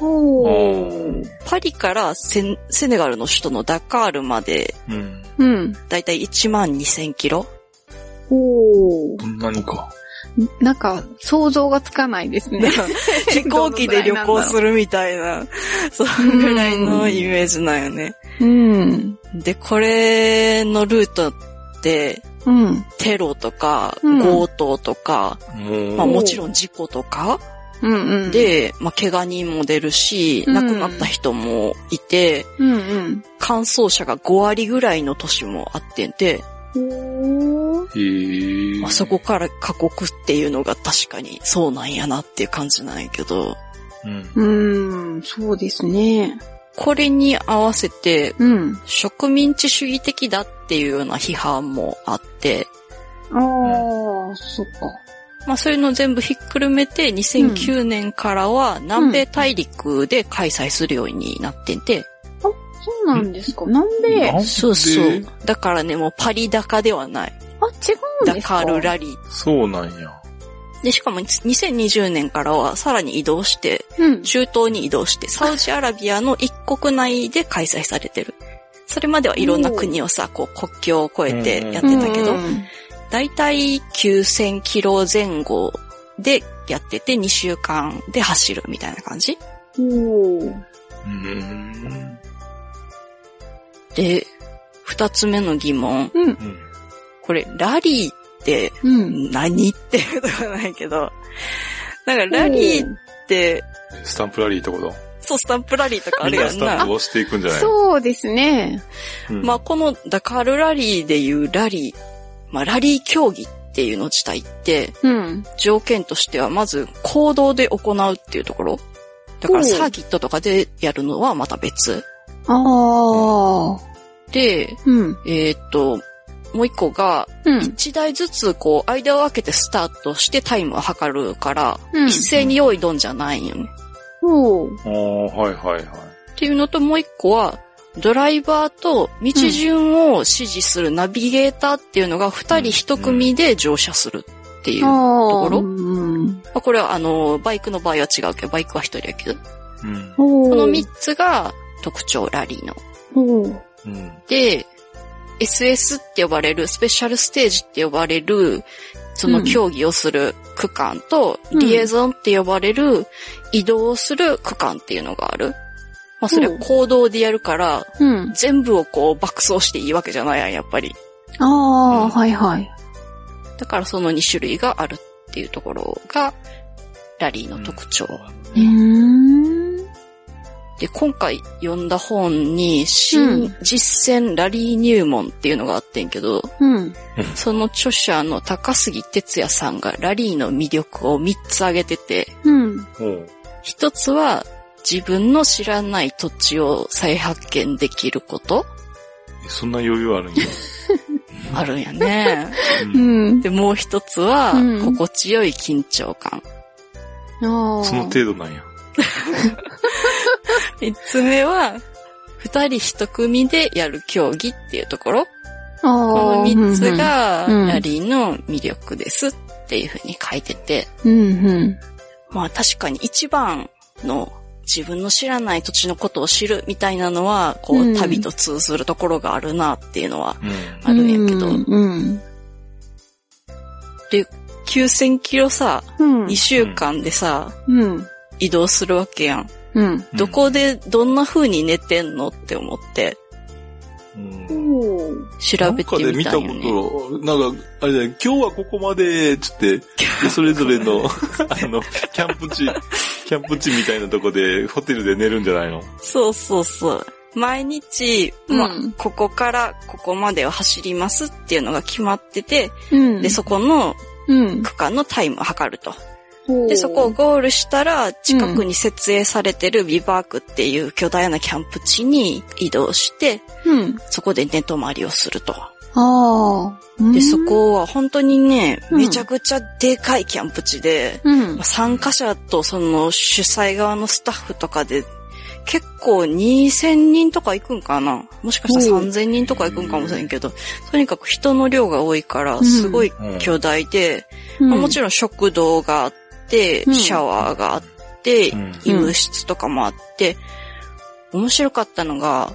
おー。パリからセンセネガルの首都のダカールまでうん。うん。だいたい1万2000キロおー。そんなにか。なんか、想像がつかないですね。飛行機で旅行するみたいな、そうぐらいのイメージなんよね。うん。で、これのルートって、うん。テロとか、うん強盗とか、もうまあもちろん事故とか、うんうん。、で、まあ怪我人も出るし、うん亡くなった人もいて、うんうん。乾燥車が5割ぐらいの年もあってんで、おー。へえ。まあ、そこから過酷っていうのが確かにそうなんやなっていう感じなんやけど、うん。うーん、そうですね。これに合わせてうん。植民地主義的だっていうような批判もあって、ああ、そっか。まあそういうの全部ひっくるめて2009年からは南米大陸で開催するようになってんて、そうなんですか？なんで？そうそう。だからね、もうパリ高ではない。違うんダですか？カールラリー。そうなんや。で、しかも2020年からはさらに移動して、うん。中東に移動して、サウジアラビアの一国内で開催されてる。それまではいろんな国をさ、こう国境を越えてやってたけど、うんだいたい9000キロ前後でやってて2週間で走るみたいな感じおーうん。で、二つ目の疑問。うん。うん。これ、ラリーってうん。何っていうことはないけど、なんかラリーって、スタンプラリーってこと？そう、スタンプラリーとかあるやんなスタンプ。を押していくんじゃないそうですね。うんまあ、このダカールラリーでいうラリー、まあ、ラリー競技っていうの自体って、うん。条件としてはまず行動で行うっていうところ。だからサーキットとかでやるのはまた別。ああ。で、うん。えーっと、もう一個が、うん。一台ずつこう、間を空けてスタートしてタイムを測るから、うん一斉に用意ドンじゃないんよね。おーああ、はいはいはい。っていうのともう一個は、ドライバーと道順を指示するナビゲーターっていうのが二人一組で乗車するっていう。ところうん。あこれはあの、バイクの場合は違うけど、バイクは一人やけど。うん。ここの三つが特徴、ラリーの。うん。で、SS って呼ばれる、スペシャルステージって呼ばれる、その競技をする区間と、うんリエゾンって呼ばれる移動をする区間っていうのがある。まあそれは行動でやるから、うん。全部をこう爆走していいわけじゃないやん、やっぱり。ああ、はいはい。だからその2種類があるっていうところが、ラリーの特徴。うーん。で、今回読んだ本に、う新ん実践ラリー入門っていうのがあってんけど、うん。その著者の高杉哲也さんがラリーの魅力を3つ挙げてて、うん。ほう。一つは自分の知らない土地を再発見できることえそんな余裕あるんや。あるんやね。ううんん。で、もう一つはうん心地よい緊張感。その程度なんや。三つ目は、二人一組でやる競技っていうところ。あこあ。の三つがラリーの魅力ですっていうふうに書いてて、うん、うん。まあ確かに一番の自分の知らない土地のことを知るみたいなのは、こう旅と通ずるところがあるなっていうのはうん。あるんやけど、うん。うん。で、9000キロさ、うん2週間でさ、うん。移動するわけやん。うん。どこでどんな風に寝てんのって思ってうん調べてみたんよなんかで見ね。たこと、なんか、あれだね、今日はここまで、つって、で それぞれの、あの、キャンプ地、キャンプ地みたいなとこで、ホテルで寝るんじゃないの？そうそうそう。毎日、まあうんここからここまでを走りますっていうのが決まってて、うん。で、そこのうん。区間のタイムを測ると。で、そこをゴールしたら、近くに設営されてるビバークっていう巨大なキャンプ地に移動して、うん。そこで寝泊まりをすると。ああ。で、そ、こは本当にね、うん。めちゃくちゃでかいキャンプ地で、うん。まあ。参加者とその主催側のスタッフとかで、結構2000人とか行くんかな？もしかしたらおう。3000人とか行くんかもしれんけど、とにかく人の量が多いから、ん。すごいうん。巨大で、うん。まあもちろん食堂があって、うんシャワーがあって、うん医務室とかもあって、面白かったのが。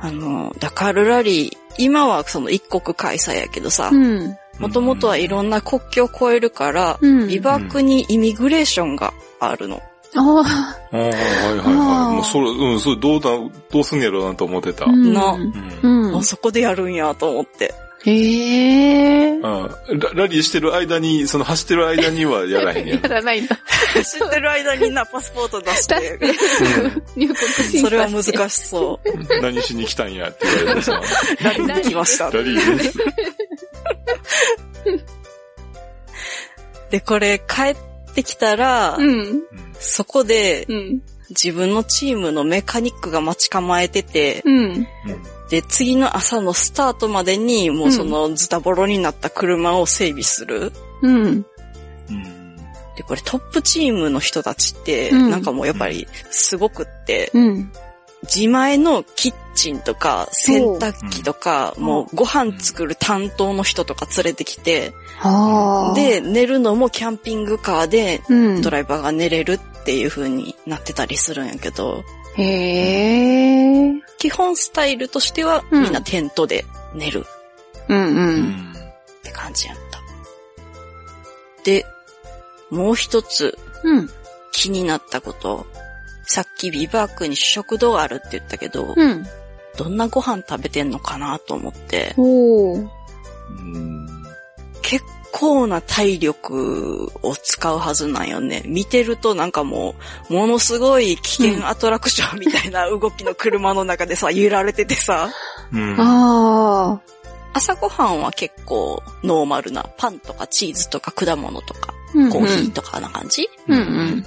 あの、ダカールラリー、今はその一国開催やけどさ、うん。もともとはいろんな国境を越えるから、うんビバークにイミグレーションがあるの。あああ、はいはいはい。もうそれ、うん、それどうだ、どうすんやろうなと思ってた。あ。うんなうんうんあ、。そこでやるんやと思って。へえ。あララリーしてる間に、その走ってる間にはやらへんや やらないんだ。知ってる間にな、パスポート出して、入国審査して。それは難しそうん何しに来たんやって言われてさ、う。ラリーに来ました。ラリーです。で、これ帰ってきたら、うん。そこでうん。自分のチームのメカニックが待ち構えてて、うん。で、次の朝のスタートまでに、もうそのズタボロになった車を整備する。うん。うんで、これトップチームの人たちって、うんなんかもうやっぱりすごくって、うん。自前のキッチンとか洗濯機とか、うんもうご飯作る担当の人とか連れてきて、はあ。で、、寝るのもキャンピングカーでうんド。ライバーが寝れるっていう風になってたりするんやけど、へえ。基本スタイルとしてはうんみんなテントで寝るうんう。うんんって感じやった。で、もう一つうん。気になったこと、さっきビバークに食堂があるって言ったけど、うん。どんなご飯食べてんのかなと思って、結構な体力を使うはずなんよね。見てるとなんかもう、ものすごい危険アトラクションみたいな動きの車の中でさ、揺られててさ、うんあ朝ごはんは結構ノーマルなパンとかチーズとか果物とかあ。うんコーヒーとかな感じ、うんうん。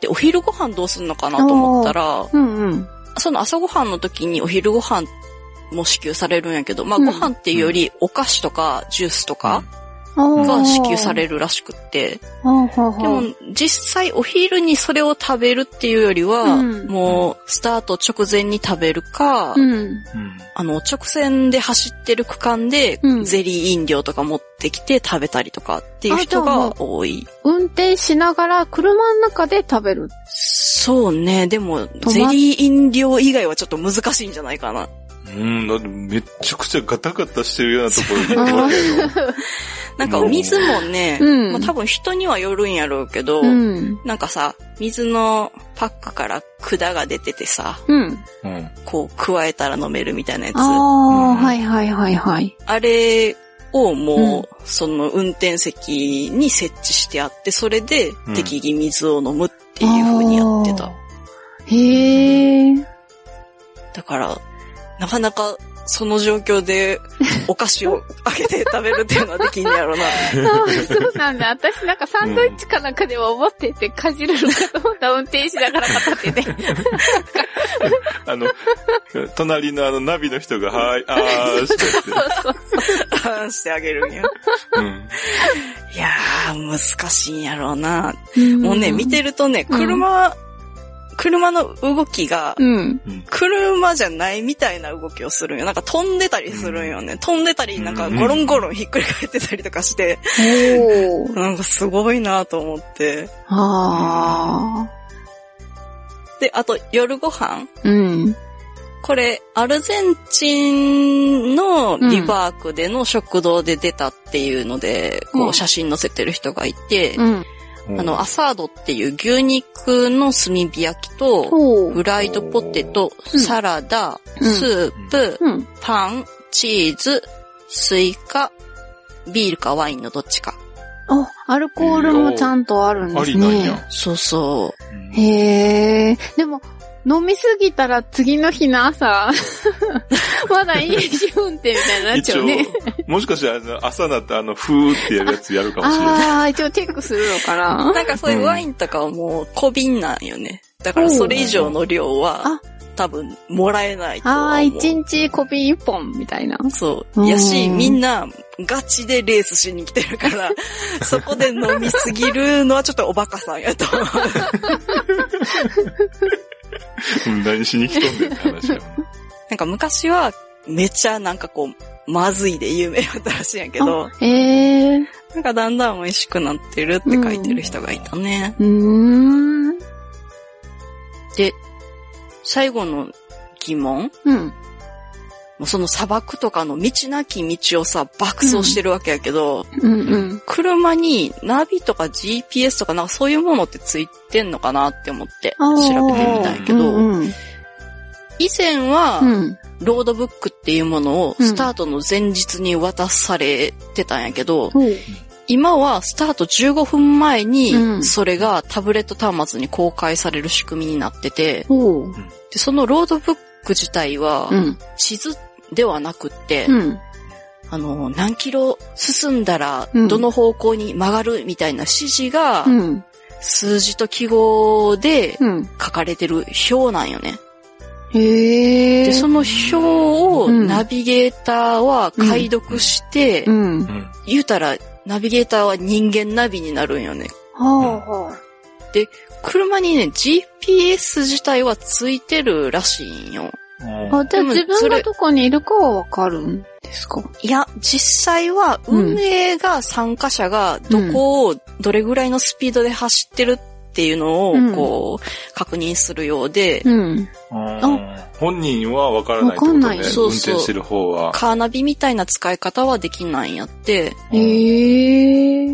で、お昼ご飯どうすんのかなと思ったら、うんうん。その朝ごはんの時にお昼ご飯も支給されるんやけど、まあうんご飯っていうよりお菓子とかジュースとかあが支給さる。れるらしくって、でも実際お昼にそれを食べるっていうよりは、うんもうスタート直前に食べるか、あの直線で走ってる区間でうんゼリー飲料とか持ってきて食べたりとかっていう人が多い。運転しながら車の中で食べる。そうね。でも、まゼリー飲料以外はちょっと難しいんじゃないかな。うん、だってめっちゃくちゃガタガタしてるようなところに行くわけよ。なんかお水もね、うんまあ、多分人にはよるんやろうけど、うん。なんかさ、水のパックから管が出ててさ、うん。うんこう加えたら飲めるみたいなやつ。ああ、うんはいはいはいはい。あれをもう、その運転席に設置してあって、それで適宜水を飲むっていう風にやってた。へえ。だから、なかなかその状況でお菓子をあげて食べるっていうのはできんねやろな。そうなんだ。私なんかサンドイッチかなんかでは思っててかじるのかと思った運転しながら片手で。あの、隣のあのナビの人が、はーい、あーしてやって。してあげるんや。うんいやー、難しいんやろうな。ももうね、見てるとね、車、車の動きが、うん。車じゃないみたいな動きをするんよ。なんか飛んでたりするんよね。飛んでたり、なんかゴロンゴロンひっくり返ってたりとかして。なんかすごいなと思って。あで、あと夜ご飯ー。うん。これ、アルゼンチンのリバークでの食堂で出たっていうので、うんこう写真載せてる人がいて、うん。うんあの、アサードっていう牛肉の炭火焼きと。フライドポテト、うんサラダ、うんスープ、うん。パン、チーズ、スイカ、ビールかワインのどっちか。あ、アルコールもちゃんとあるんですありなんねや。。そうそへえ。でも、飲みすぎたら次の日の朝、まだ飲酒運転みたいになっちゃうね。、もしかしたらあの朝になってあの、ふーってやるやつやるかもしれない。ああ、一応チェックするのかう。ななんかそういうワインとかはもう小瓶なんよね。だからそれ以上の量はあ多分もらえないとああ、は思う。一日小瓶一本みたいな。そう。うんやし、みんなガチでレースしに来てるから、そこで飲みすぎるのはちょっとおバカさんやと思う。うん何しに来とんねんって話や。なんか昔はめっちゃなんかこう、まずいで有名だったらしいんやけど、ええー。なんかだんだん美味しくなってるって書いてる人がいたね。うーん。で、最後の疑問？うん。もうその砂漠とかの道なき道をさ、爆走してるわけやけど、うんうん。車にナビとか GPS とかなんかそういうものってついてんのかなって思って調べてみたんやけど、うんうん。以前はうん。ロードブックっていうものをうんスタートの前日に渡されてたんやけど、ほう。今はスタート15分前うにんそれがタブレット端末に公開される仕組みになってて、ほう。でそのロードブック自体はうん。地図ではなくって、うん。あの、何キロ進んだらうんどの方向に曲がるみたいな指示がうん。数字と記号でうん。書かれてる表なんよね。へえ。で、その表をうんナビゲーターは解読して、うん。うん。言うたらナビゲーターは人間ナビになるんよね。はあはあ。車にね、GPS 自体はついてるらしいんよ。あ、じゃあ自分がどこにいるかはわかるんですか？いや、実際はうん運営が参加者がどこをどれぐらいのスピードで走ってるっていうのをうんこう確認するようで、うん。本人はわからないってことね。わかんない運そうそう転してる方は。カーナビみたいな使い方はできないんやって、へえ。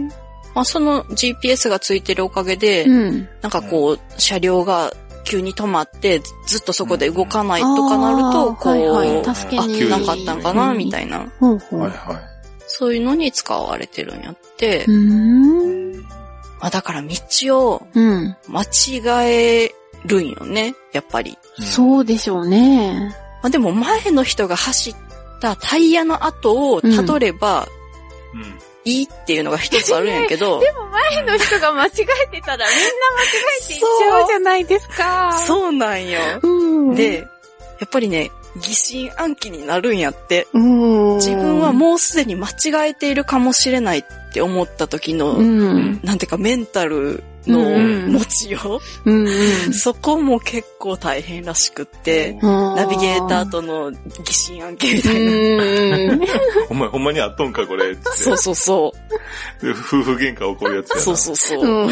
まあ、その GPS がついてるおかげで、うん。なんかこう、車両が急に止まって、ずっとそこで動かないとかなると、あーこう、はいはい助けあ、になかったんかな、うんみたいな。ほうほう。はいはい。そういうのに使われてるんやって。まあだから道をうん。間違えるんよね、やっぱり。そうでしょうね。まあでも前の人が走ったタイヤの跡をたどればうん。いいっていうのが一つあるんやけど、も前の人が間違えてたらみんな間違えていっちゃうじゃないですか。そうなんよ。うん。で、やっぱりね、疑心暗鬼になるんやって。うん。自分はもうすでに間違えているかもしれないって思った時の、うん。なんていうかメンタルのうん持ちようん。う、そこも結構大変らしくって、ナナビゲーターとの疑心暗鬼みたいな。うん。お前ほんまにあっとんかこれ。そうそうそう。で夫婦喧嘩起こるやつやな。そうそうそう。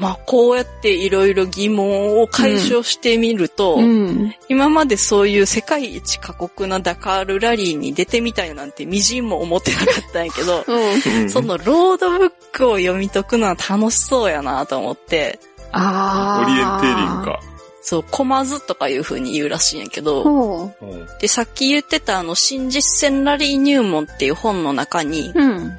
まあ、こうやっていろいろ疑問を解消してみると、うん。今までそういう世界一過酷なダカールラリーに出てみたいなんてみじんも思ってなかったんやけど、うん。うんそのロードブックを読み解くのは楽しそうやなと思って、ああ。オリエンテーリング。か。そう、コマズとかいう風に言うらしいんやけど、で、さっき言ってたあの、新実践ラリー入門っていう本の中に、う。うん。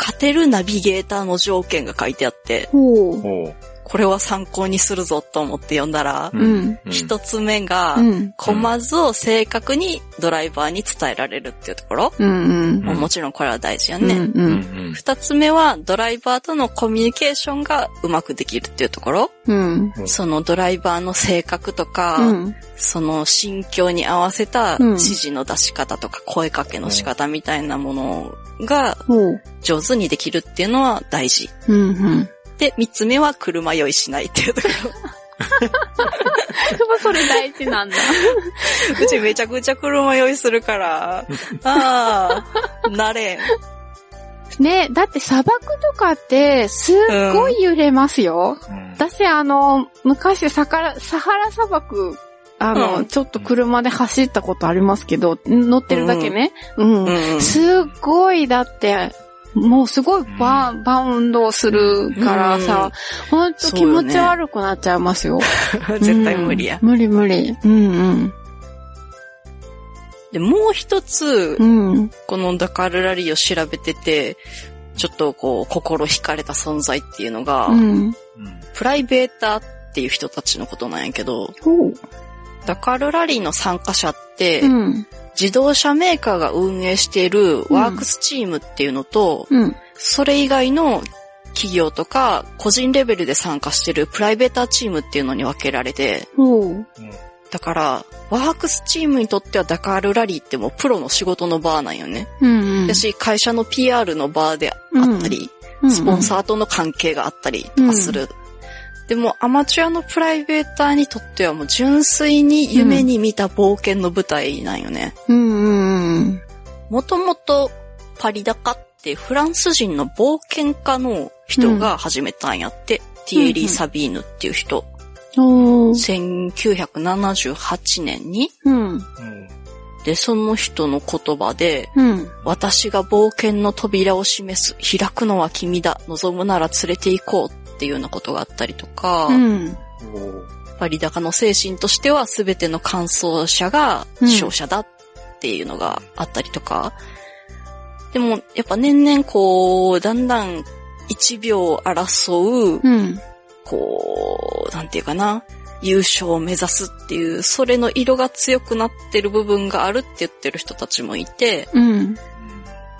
うん。勝てるナビゲーターの条件が書いてあって、ほう。ほう。これは参考にするぞと思って読んだら、うん。一つ目が、うん。コマ図を正確にドライバーに伝えられるっていうところ。うん。まあもちろんこれは大事やうん。ね。う。うんん。二つ目はドライバーとのコミュニケーションがうまくできるっていうところ。うん。そのドライバーの性格とか、うん。その心境に合わせたうん指示の出し方とか声かけの仕方みたいなものが。上手にできるっていうのは大事。うん。うん。で、三つ目は車酔いしないっていうところ。でもそれ大事なんだ。うちめちゃくちゃ車酔いするから、ああ、なれん。ね、だって砂漠とかって、すっごい揺れますよ。うん私、あの、昔サカラ、サハラ砂漠、あの、うんちょっと車で走ったことありますけど、乗ってるだけね。うん。うんすっごい、だって、もうすごいバ,、バウンドするからさ、ほんと気持ち悪くなっちゃいますよ。絶対無理やう。ん無理無理。うんで、もう一つう、ん。うん。このダカールラリーを調べてて、ちょっとこう、心惹かれた存在っていうのが、うん。プライベーターっていう人たちのことなんやけど。ダカールラリーの参加者って、うん。自動車メーカーが運営しているワークスチームっていうのと、うん。それ以外の企業とか個人レベルで参加しているプライベーターチームっていうのに分けられて。だから、ワークスチームにとってはダカールラリーってもうプロの仕事の場なんよね。うん。だし、会社の PR の場であったり、スポンサーとの関係があったりとかする。でも、アマチュアのプライベーターにとってはもう純粋に夢に見た冒険の舞台なんよね。うんうんもともとパリダカってフランス人の冒険家の人が始めたんやって、ティエリー・サビーヌっていう人。おー。1978年に。うん。で、その人の言葉で、うん。私が冒険の扉を示す、開くのは君だ、望むなら連れて行こうっていうようなことがあったりとか、うん。バリ高の精神としては全ての感想者が勝者だっていうのがあったりとか、でもやっぱ年々こう、だんだん一秒争う、うん。こう、なんていうかな、優勝を目指すっていう、それの色が強くなってる部分があるって言ってる人たちもいて、うん。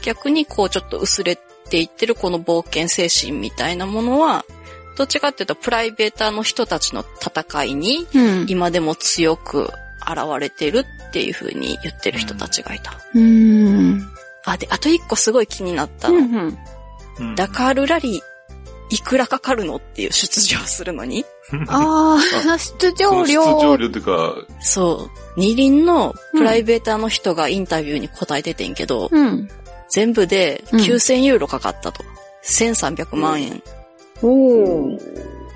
逆にこうちょっと薄れていってるこの冒険精神みたいなものは、どっちかっていうとプライベーターの人たちの戦いにうん。今でも強く現れてるっていう風に言ってる人たちがいた。うん。あ、で、あと一個すごい気になったの。うん。うんダカールラリー、いくらかかるのっていう出場するのに。ああ、出その出場料。場料というか、そう。二輪のプライベーターの人がインタビューに答えててんけど、うん。全部でうん9000ユーロかかったと。1300万円。おー。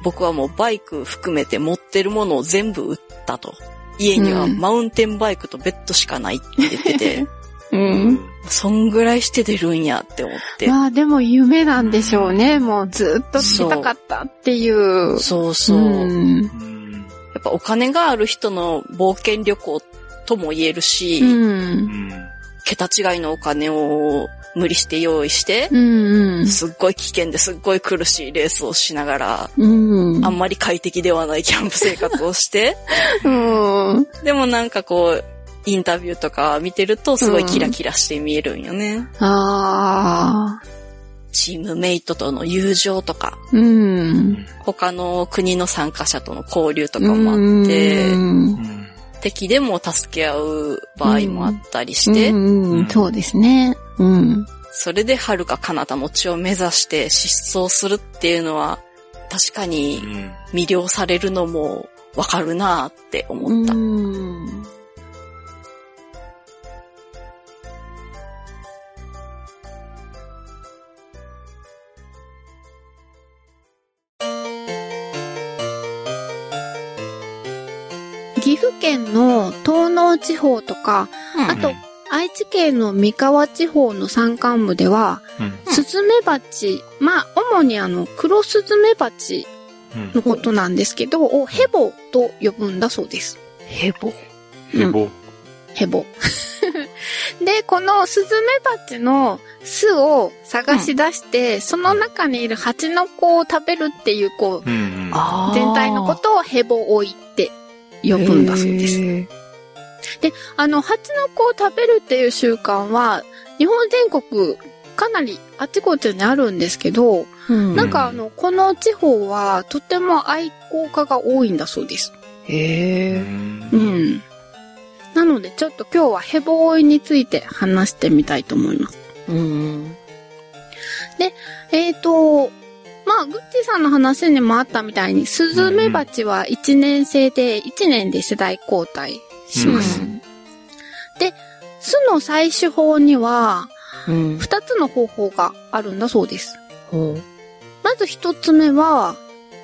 僕はもうバイク含めて持ってるものを全部売ったと。家にはうんマウンテンバイクとベッドしかないって言ってて、うん。そんぐらいして出るんやって思って。まあでも夢なんでしょうね。もうずっと聞きたかったっていう。そうそう。ん。うんやっぱお金がある人の冒険旅行とも言えるし、う。うんん桁違いのお金を無理して用意して、うん。すっごい危険ですっごい苦しいレースをしながら、うん。あんまり快適ではないキャンプ生活をして、うん。でもなんかこう、インタビューとか見てるとすごいキラキラして見えるんよね。ああ。チームメイトとの友情とか、うん。他の国の参加者との交流とかもあって、うん敵でも助け合う場合もあったりして、うん。そうですね。うん。それで遥か彼方の地を目指して失踪するっていうのは、確かに魅了されるのもわかるなって思った。うん。岐阜県の東濃地方とか、あと、愛知県の三河地方の山間部では、スズメバチ、まあ、主にあの、黒スズメバチのことなんですけど、をヘボと呼ぶんだそうです。ヘボ？ヘボ？ヘボ。で、このスズメバチの巣を探し出して、その中にいる蜂の子を食べるっていう、こう、うんあー全体のことをヘボ追いって呼ぶんだそうです。へあの、蜂の子を食べるっていう習慣は、日本全国かなりあちこちにあるんですけど、ーなんかあの、この地方はとても愛好家が多いんだそうです。へーうん。なのでちょっと今日はヘボ追いについて話してみたいと思います。うん。えーと、まあ、グッチーさんの話にもあったみたいに、スズメバチは1年生で1年で世代交代します。うん巣の採取法にはうん。2つの方法があるんだそうです。ほうまず1つ目は、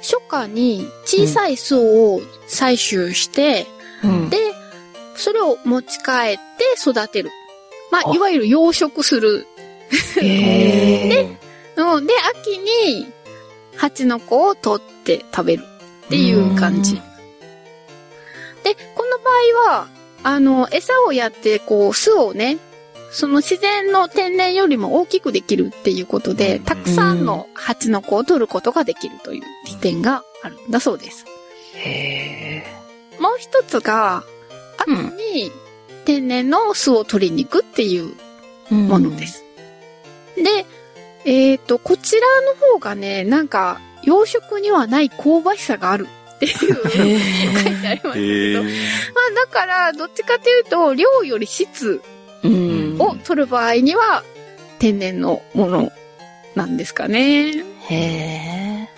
初夏に小さい巣を採取して、うんで、それを持ち帰って育てる。まあ、あいわゆる養殖する。へー うん。で、秋に蜂の子を取って食べるっていう感じ。で、この場合は、あの、餌をやって、こう、巣をね、その自然の天然よりも大きくできるっていうことで、うんたくさんの蜂の子を取ることができるという利点があるんだそうです。へもう一つが、秋に天然の巣を取りに行くっていうーもので。す。で、えっ、と、こちらの方がね、なんか、養殖にはない香ばしさがあるっていう、へ書いてありますけど。まあ、だから、どっちかというと、量より質うん。を取る場合には、天然のものなんですかね。へ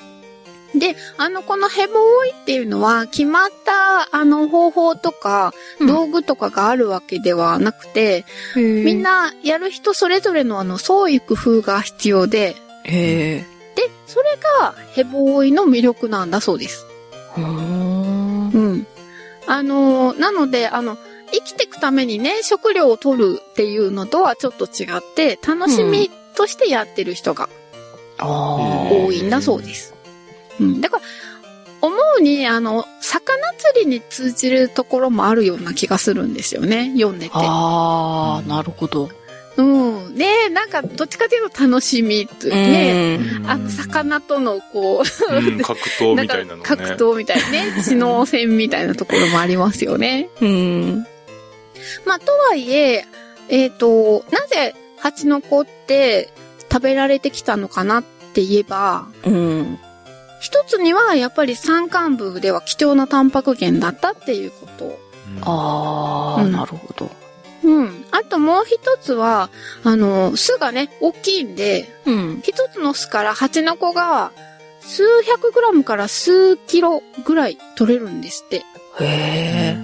で、あの、このヘボ追いっていうのは、決まった、あの、方法とか、うん道具とかがあるわけではなくて、ー。みん、な、やる人それぞれのあの、創意工夫が必要で、へで、それがヘボ追いの魅力なんだそうです。ー。うーんうん。あのーなので、あの、生きていくためにね、食料を取るっていうのとはちょっと違って、楽しみとしてやってる人が多いんだそうです。うん。だから、思うに、あの、魚釣りに通じるところもあるような気がするんですよね、読んでて。ああ、なるほど。うん。ねなんか、どっちかというと楽しみというね、うんあの、魚とのこう、うん格闘みたいなのね。んか格闘みたいなね、知能戦みたいなところもありますよね。うん。まあ、とはいえ、えっ、と、なぜ蜂の子って食べられてきたのかなって言えば、うん。一つにはやっぱり山間部では貴重なタンパク源だったっていうこと。うんああ、うんなるほど。うん。あともう一つは、あの、巣がね、大きいんで、うん。一つの巣から蜂の子が数百グラムから数キロぐらい取れるんですって。へえ。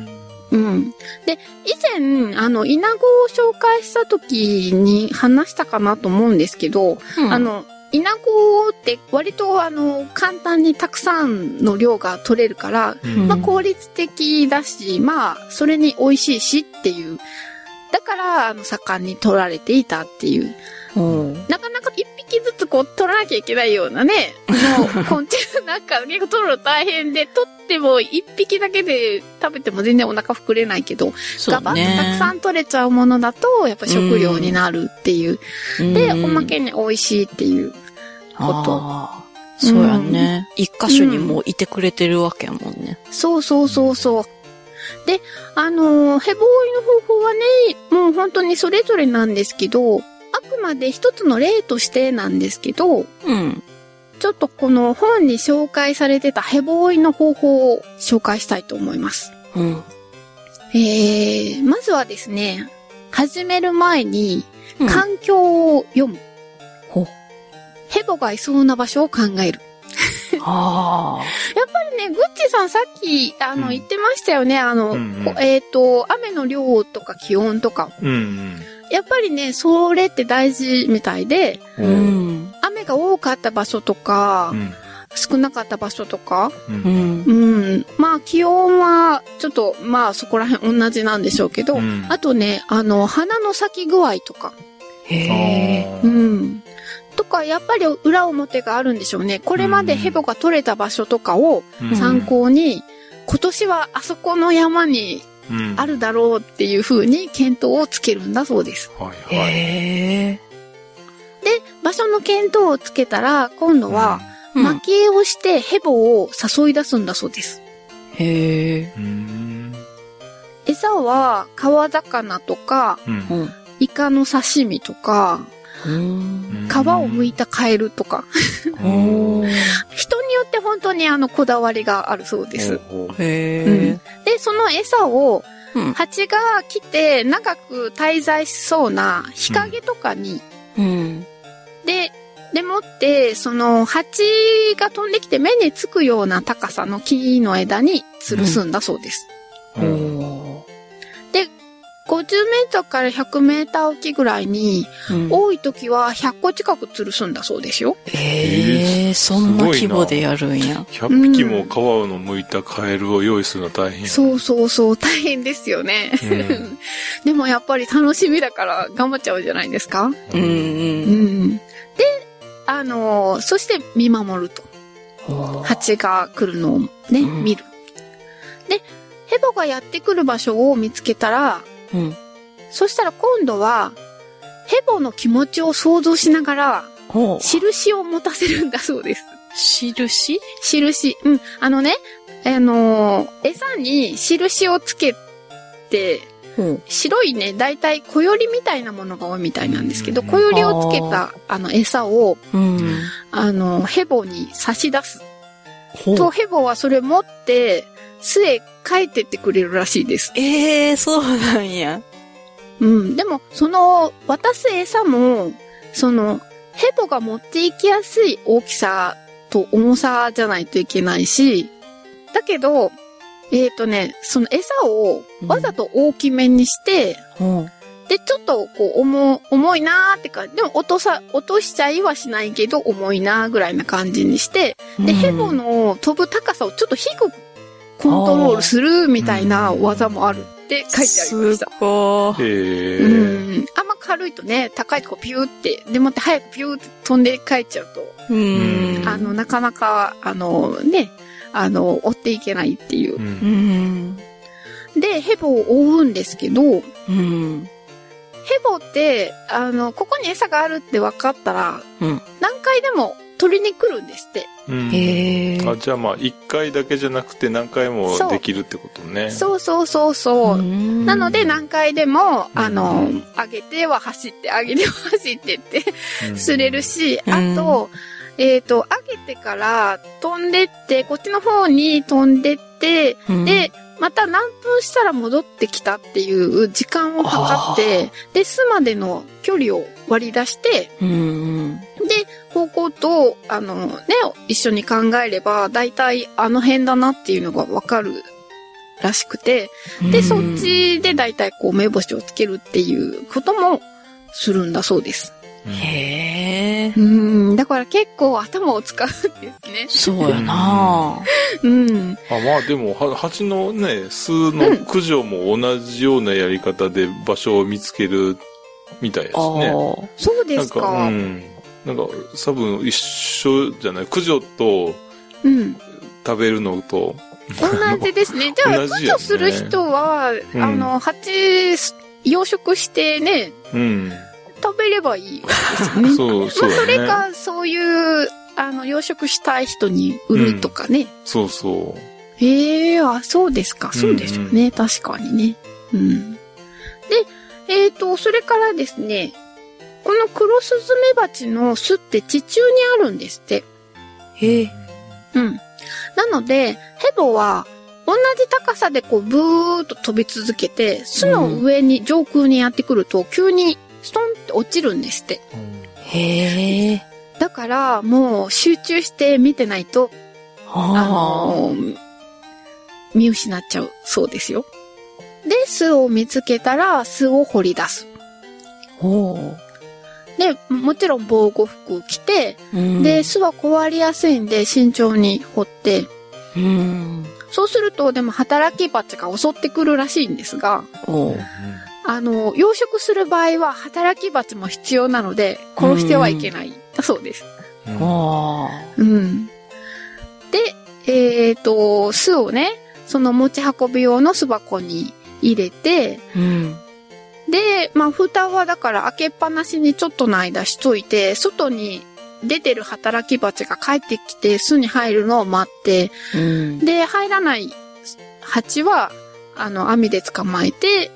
うん。で、以前、あの、イナゴを紹介した時に話したかなと思うんですけど、あ、の、イナゴって割とあの、簡単にたくさんの量が取れるから、うんまあ効率的だし、まあ、それに美味しいしっていう。だから、あの、盛んに取られていたっていう。うん。なかなか一匹ずつこう取らなきゃいけないようなね、もう昆虫なんか結構取るの大変で、取っても一匹だけで食べても全然お腹膨れないけど、ガバッとたくさん取れちゃうものだと、やっぱ食料になるっていう。で、おまけに美味しいっていう。ことそうやね。一箇所にもういてくれてるわけやもんね。そうそうそうそう。で、あのーヘボ追いの方法はね、もう本当にそれぞれなんですけど、あくまで一つの例としてなんですけど、うん。ちょっとこの本に紹介されてたヘボ追いの方法を紹介したいと思います。うん。えー、まずはですね、始める前にうん環境を読む。ほうヘボがいそうな場所を考える。あやっぱりね、グッチさんさっき、あの、うん言ってましたよね。あの、うんうんこえっ、と、雨の量とか気温とか。うんやっぱりね、それって大事みたいで、う。あ。うんん。雨が多かった場所とかう、ん。少なかった場所とか、う。うんん。うん。まあ、気温は、ちょっと、まあ、そこら辺同じなんでしょうけど、うんあとね、あの、花の咲き具合とか、へえ。あーうん。とか、やっぱり裏表があるんでしょうね。これまでヘボが取れた場所とかをうん参考に、今年はあそこの山にうんあるだろうっていう風に見当をつけるんだそうです。はいはい。で、場所の見当をつけたら、今度は、うん蒔絵をしてヘボを誘い出すんだそうです。へえ。うん。餌は川魚とか、うんうん。イカの刺身とか、うん。皮を剥いたカエルとか、人によって本当にあのこだわりがあるそうです。ほうほうへえ。で、その餌をうん。蜂が来て長く滞在しそうな日陰とかに、うん。で、でもって、その蜂が飛んできて目につくような高さの木の枝に吊るすんだそうです。おー50メートルから100メーターおきぐらいに、うん多い時は100個近く吊るすんだそうですよ。ええ、そんな規模でやるんや。100匹も皮の剥いたカエルを用意するのは大変や。そうそうそう、大変ですよね。うん でもやっぱり楽しみだから頑張っちゃうじゃないですか。うんううん。ん。で、あのーそして見守ると。蜂が来るのをね、うん見る。で、ヘボがやってくる場所を見つけたら、うん。そしたら今度は、ヘボの気持ちを想像しながら。印を持たせるんだそうです。印？印。うん。あのね、あのー餌に印をつけて。白いね、だいたい小よりみたいなものが多いみたいなんですけど、うん小よりをつけた、あの、餌を、うん。あの、ヘボに差し出す。ほと、ヘボはそれ持って、巣へ帰ってってくれるらしいです。ええ、そうなんや。うん。でも、その、渡す餌も、その、ヘボが持っていきやすい大きさと重さじゃないといけないし、だけど、えっ、とね、その餌をわざと大きめにして、ほで、ちょっと、こう、重、重いなーってか、でも落とさ、落としちゃいはしないけど、重いなーぐらいな感じにして、う。で、うんヘボの飛ぶ高さをちょっと低く、コントロールするみたいな技もあるって書いてありました。すごい。へえ。うん。あんま軽いとね、高いとこピューって、でもって早くピューって飛んで帰っちゃうと、うん。あの、なかなか、あの、ね、あの、追っていけないっていうう。。うんん。で、ヘボを追うんですけど、ヘうん。ボって、あの、ここに餌があるって分かったら、うん何回でも取りに来るんですって。うんへえ。あじゃあまあ、一回だけじゃなくて何回もできるってことね。そうそうそうそう。んなので何回でも、あうのん、上げては走って、上げては走ってってうんすれるし、うんあと、えっ、と、上げてから飛んでって、こっちの方に飛んでって、うんで、また何分したら戻ってきたっていう時間を測って、で、巣までの距離を割り出して、うん。で、方向と、あのね、一緒に考えれば、だいたいあの辺だなっていうのがわかるらしくて、で、そっちでだいたいこう目星をつけるっていうこともするんだそうです。うんへえ。うん、だから結構頭を使うんですね。そうやなうん。あまあでも、は蜂のね、巣の駆除も同じようなやり方で場所を見つけるみたいですあね。あ。そうですか。なんか、うん。なんか、多分一緒じゃない駆除とうん。食べるのと、同じですね。じゃあ、駆除する人は、うんあの、蜂、養殖してね、うん。食べればいいわけですよね。そう、そまあ、うそれ。か、そういう、あの、養殖したい人に売るとかね。そうそう。へえ、あ、そうですか。そうでしょうね。確かにね。うん。で、えっ、と、それからですね、このクロスズメバチの巣って地中にあるんですって。へえ。うん。なので、ヘボは、同じ高さでこう、ブーっと飛び続けて、巣の上に、上空にやってくると、急にストンって落ちるんですって。へえ。だから、もう集中して見てないと、あはのー見失っちゃうそうですよ。で、巣を見つけたら、巣を掘り出す。あ。ほで、もちろん防護服着て、う。うんで、、巣は壊れやすいんで慎重に掘って、うん。そうすると、でも働き蜂が襲ってくるらしいんですが。あの、養殖する場合は働き蜂も必要なので、殺してはいけない。だそうです。うん。で、えっ、と、巣をね、その持ち運び用の巣箱に入れて、あ。うん。で、まあ、蓋はだから開けっぱなしにちょっとの間しといて、外に出てる働き蜂が帰ってきて巣に入るのを待って、うん。で、入らない蜂は、あの、網で捕まえて、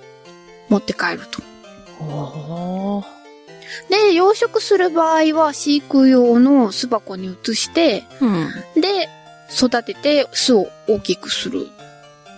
持って帰ると。で、養殖する場合は飼育用の巣箱に移して、うん。で、育てて巣を大きくする。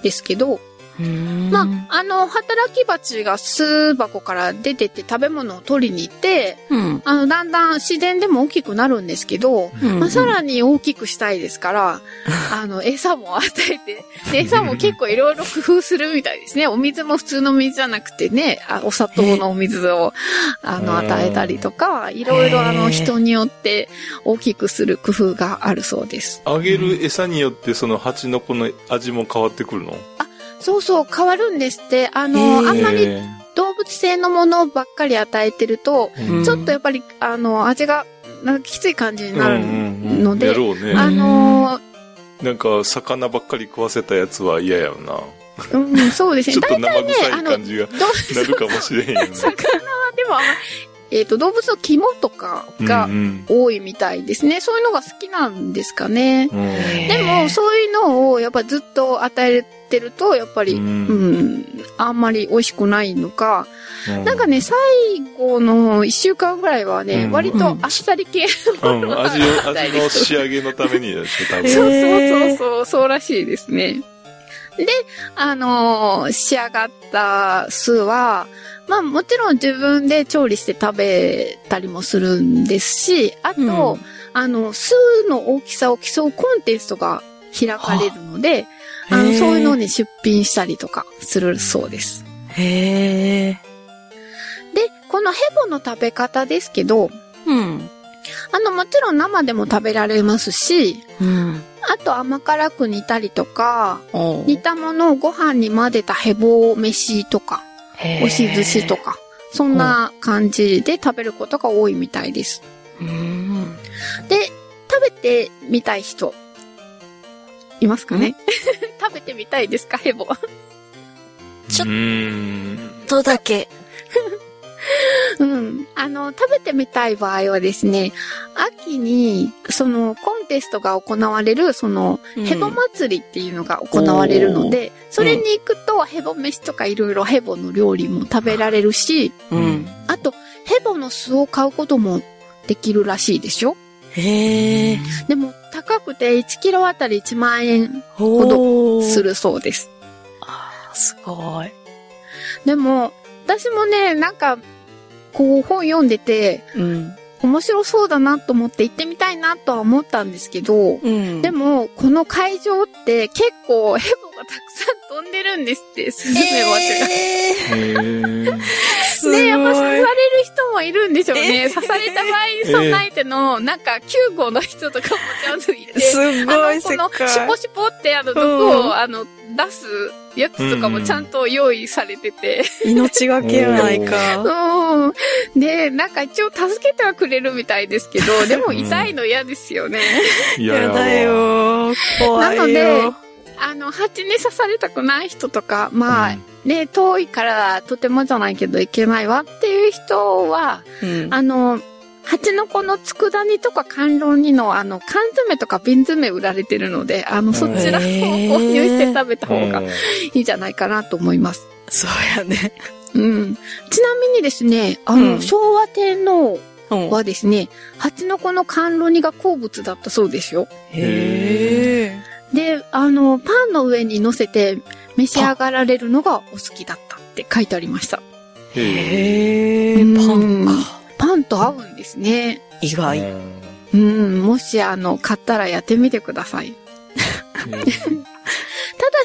ですけど、うん。まあ、あの、働き蜂が巣箱から出てって食べ物を取りに行って、うん。あの、だんだん自然でも大きくなるんですけど、うんまあ、さらに大きくしたいですから、あの、餌も与えて、で餌も結構いろいろ工夫するみたいですね。お水も普通の水じゃなくてね、あお砂糖のお水を、あの、うん与えたりとか、いろいろあの、人によって大きくする工夫があるそうです。あげる餌によってその蜂の子の味も変わってくるの？そうそう、変わるんですって。あの、あんまりへ動物性のものばっかり与えてると、ーちょっとやっぱり、あの、味が、なんかきつい感じになるのうんで、やろうね。あのなんか、魚ばっかり食わせたやつは嫌やよな。うん、そうですね。ちょっと生臭いあの感じがどなるかもしれへんよね。魚はでもあんまり、えっ、と、動物の肝とかがうん多いみたいですね。そういうのが好きなんですかね。うんうんでも、そういうのをやっぱずっと与えてると、やっぱり、ううんん、あんまり美味しくないのか。うんなんかね、最後の一週間ぐらいはね、うん割とあっさり系のうん、味を、味の仕上げのためにでしょ、多分。そうそうそうそう、そうらしいですね。で、あのー仕上がった巣は、まあもちろん自分で調理して食べたりもするんですし、あと、うんあの、巣の大きさを競うコンテストが開かれるので、あの、そういうのに出品したりとかするそうです。へえ。で、このヘボの食べ方ですけど、うん。あの、もちろん生でも食べられますし、うん。あと甘辛く煮たりとか、煮たものをご飯に混ぜたヘボ飯とか、押し寿司とか、そんな感じで食べることが多いみたいです。うん。で、食べてみたい人、いますかね？食べてみたいですか、ヘボ。ちょうーん。とだけ？うん。あの、食べてみたい場合はですね、秋に、その、コンテストが行われる、その、うんヘボ祭りっていうのが行われるので、それに行くと、ヘボ飯とかいろいろヘボの料理も食べられるし、うん。あと、ヘボの巣を買うこともできるらしいでしょ？へえ。でも、高くて1キロあたり1万円ほす。るそうです。あーすごい。でも、私もね、なんか、こう本読んでて、うん。面白そうだなと思って行ってみたいなとは思ったんですけど、うんでも、この会場って結構ヘボがたくさん飛んでるんですって、スズメバチが。えへーー、す ごねい。やっぱ刺される人もいるんでしょうね。え刺された場合に備えての、なんか9号の人とかもちゃんといて、すあごいの、この。シュポシュポってあの、毒うんを、あの、出すやつとかもちゃんと用意されてて、命がけやないか。うん。で、なんか一応助けてはくれるみたいですけど、でも痛いの嫌ですよね。いややだよ。怖いよ。なのであの、蜂に刺されたくない人とか、まあ、ね、遠いからとてもじゃないけどいけないわっていう人は、うん、あの、蜂の子の佃煮とか甘露煮のあの、缶詰とか瓶詰売られてるので、あの、そちらを購入して食べた方がうんいいんじゃないかなと思います。そうやね。うん。ちなみにですね、あの、うん昭和天皇うんはですね、蜂の子の甘露煮が好物だったそうですよ。へで、あの、パンの上に乗せて召し上がられるのがお好きだったって書いてありました。え。へへえ、うんパンか。パンと合うんですね。ー意外。うん、もしあの、買ったらやってみてください。ただ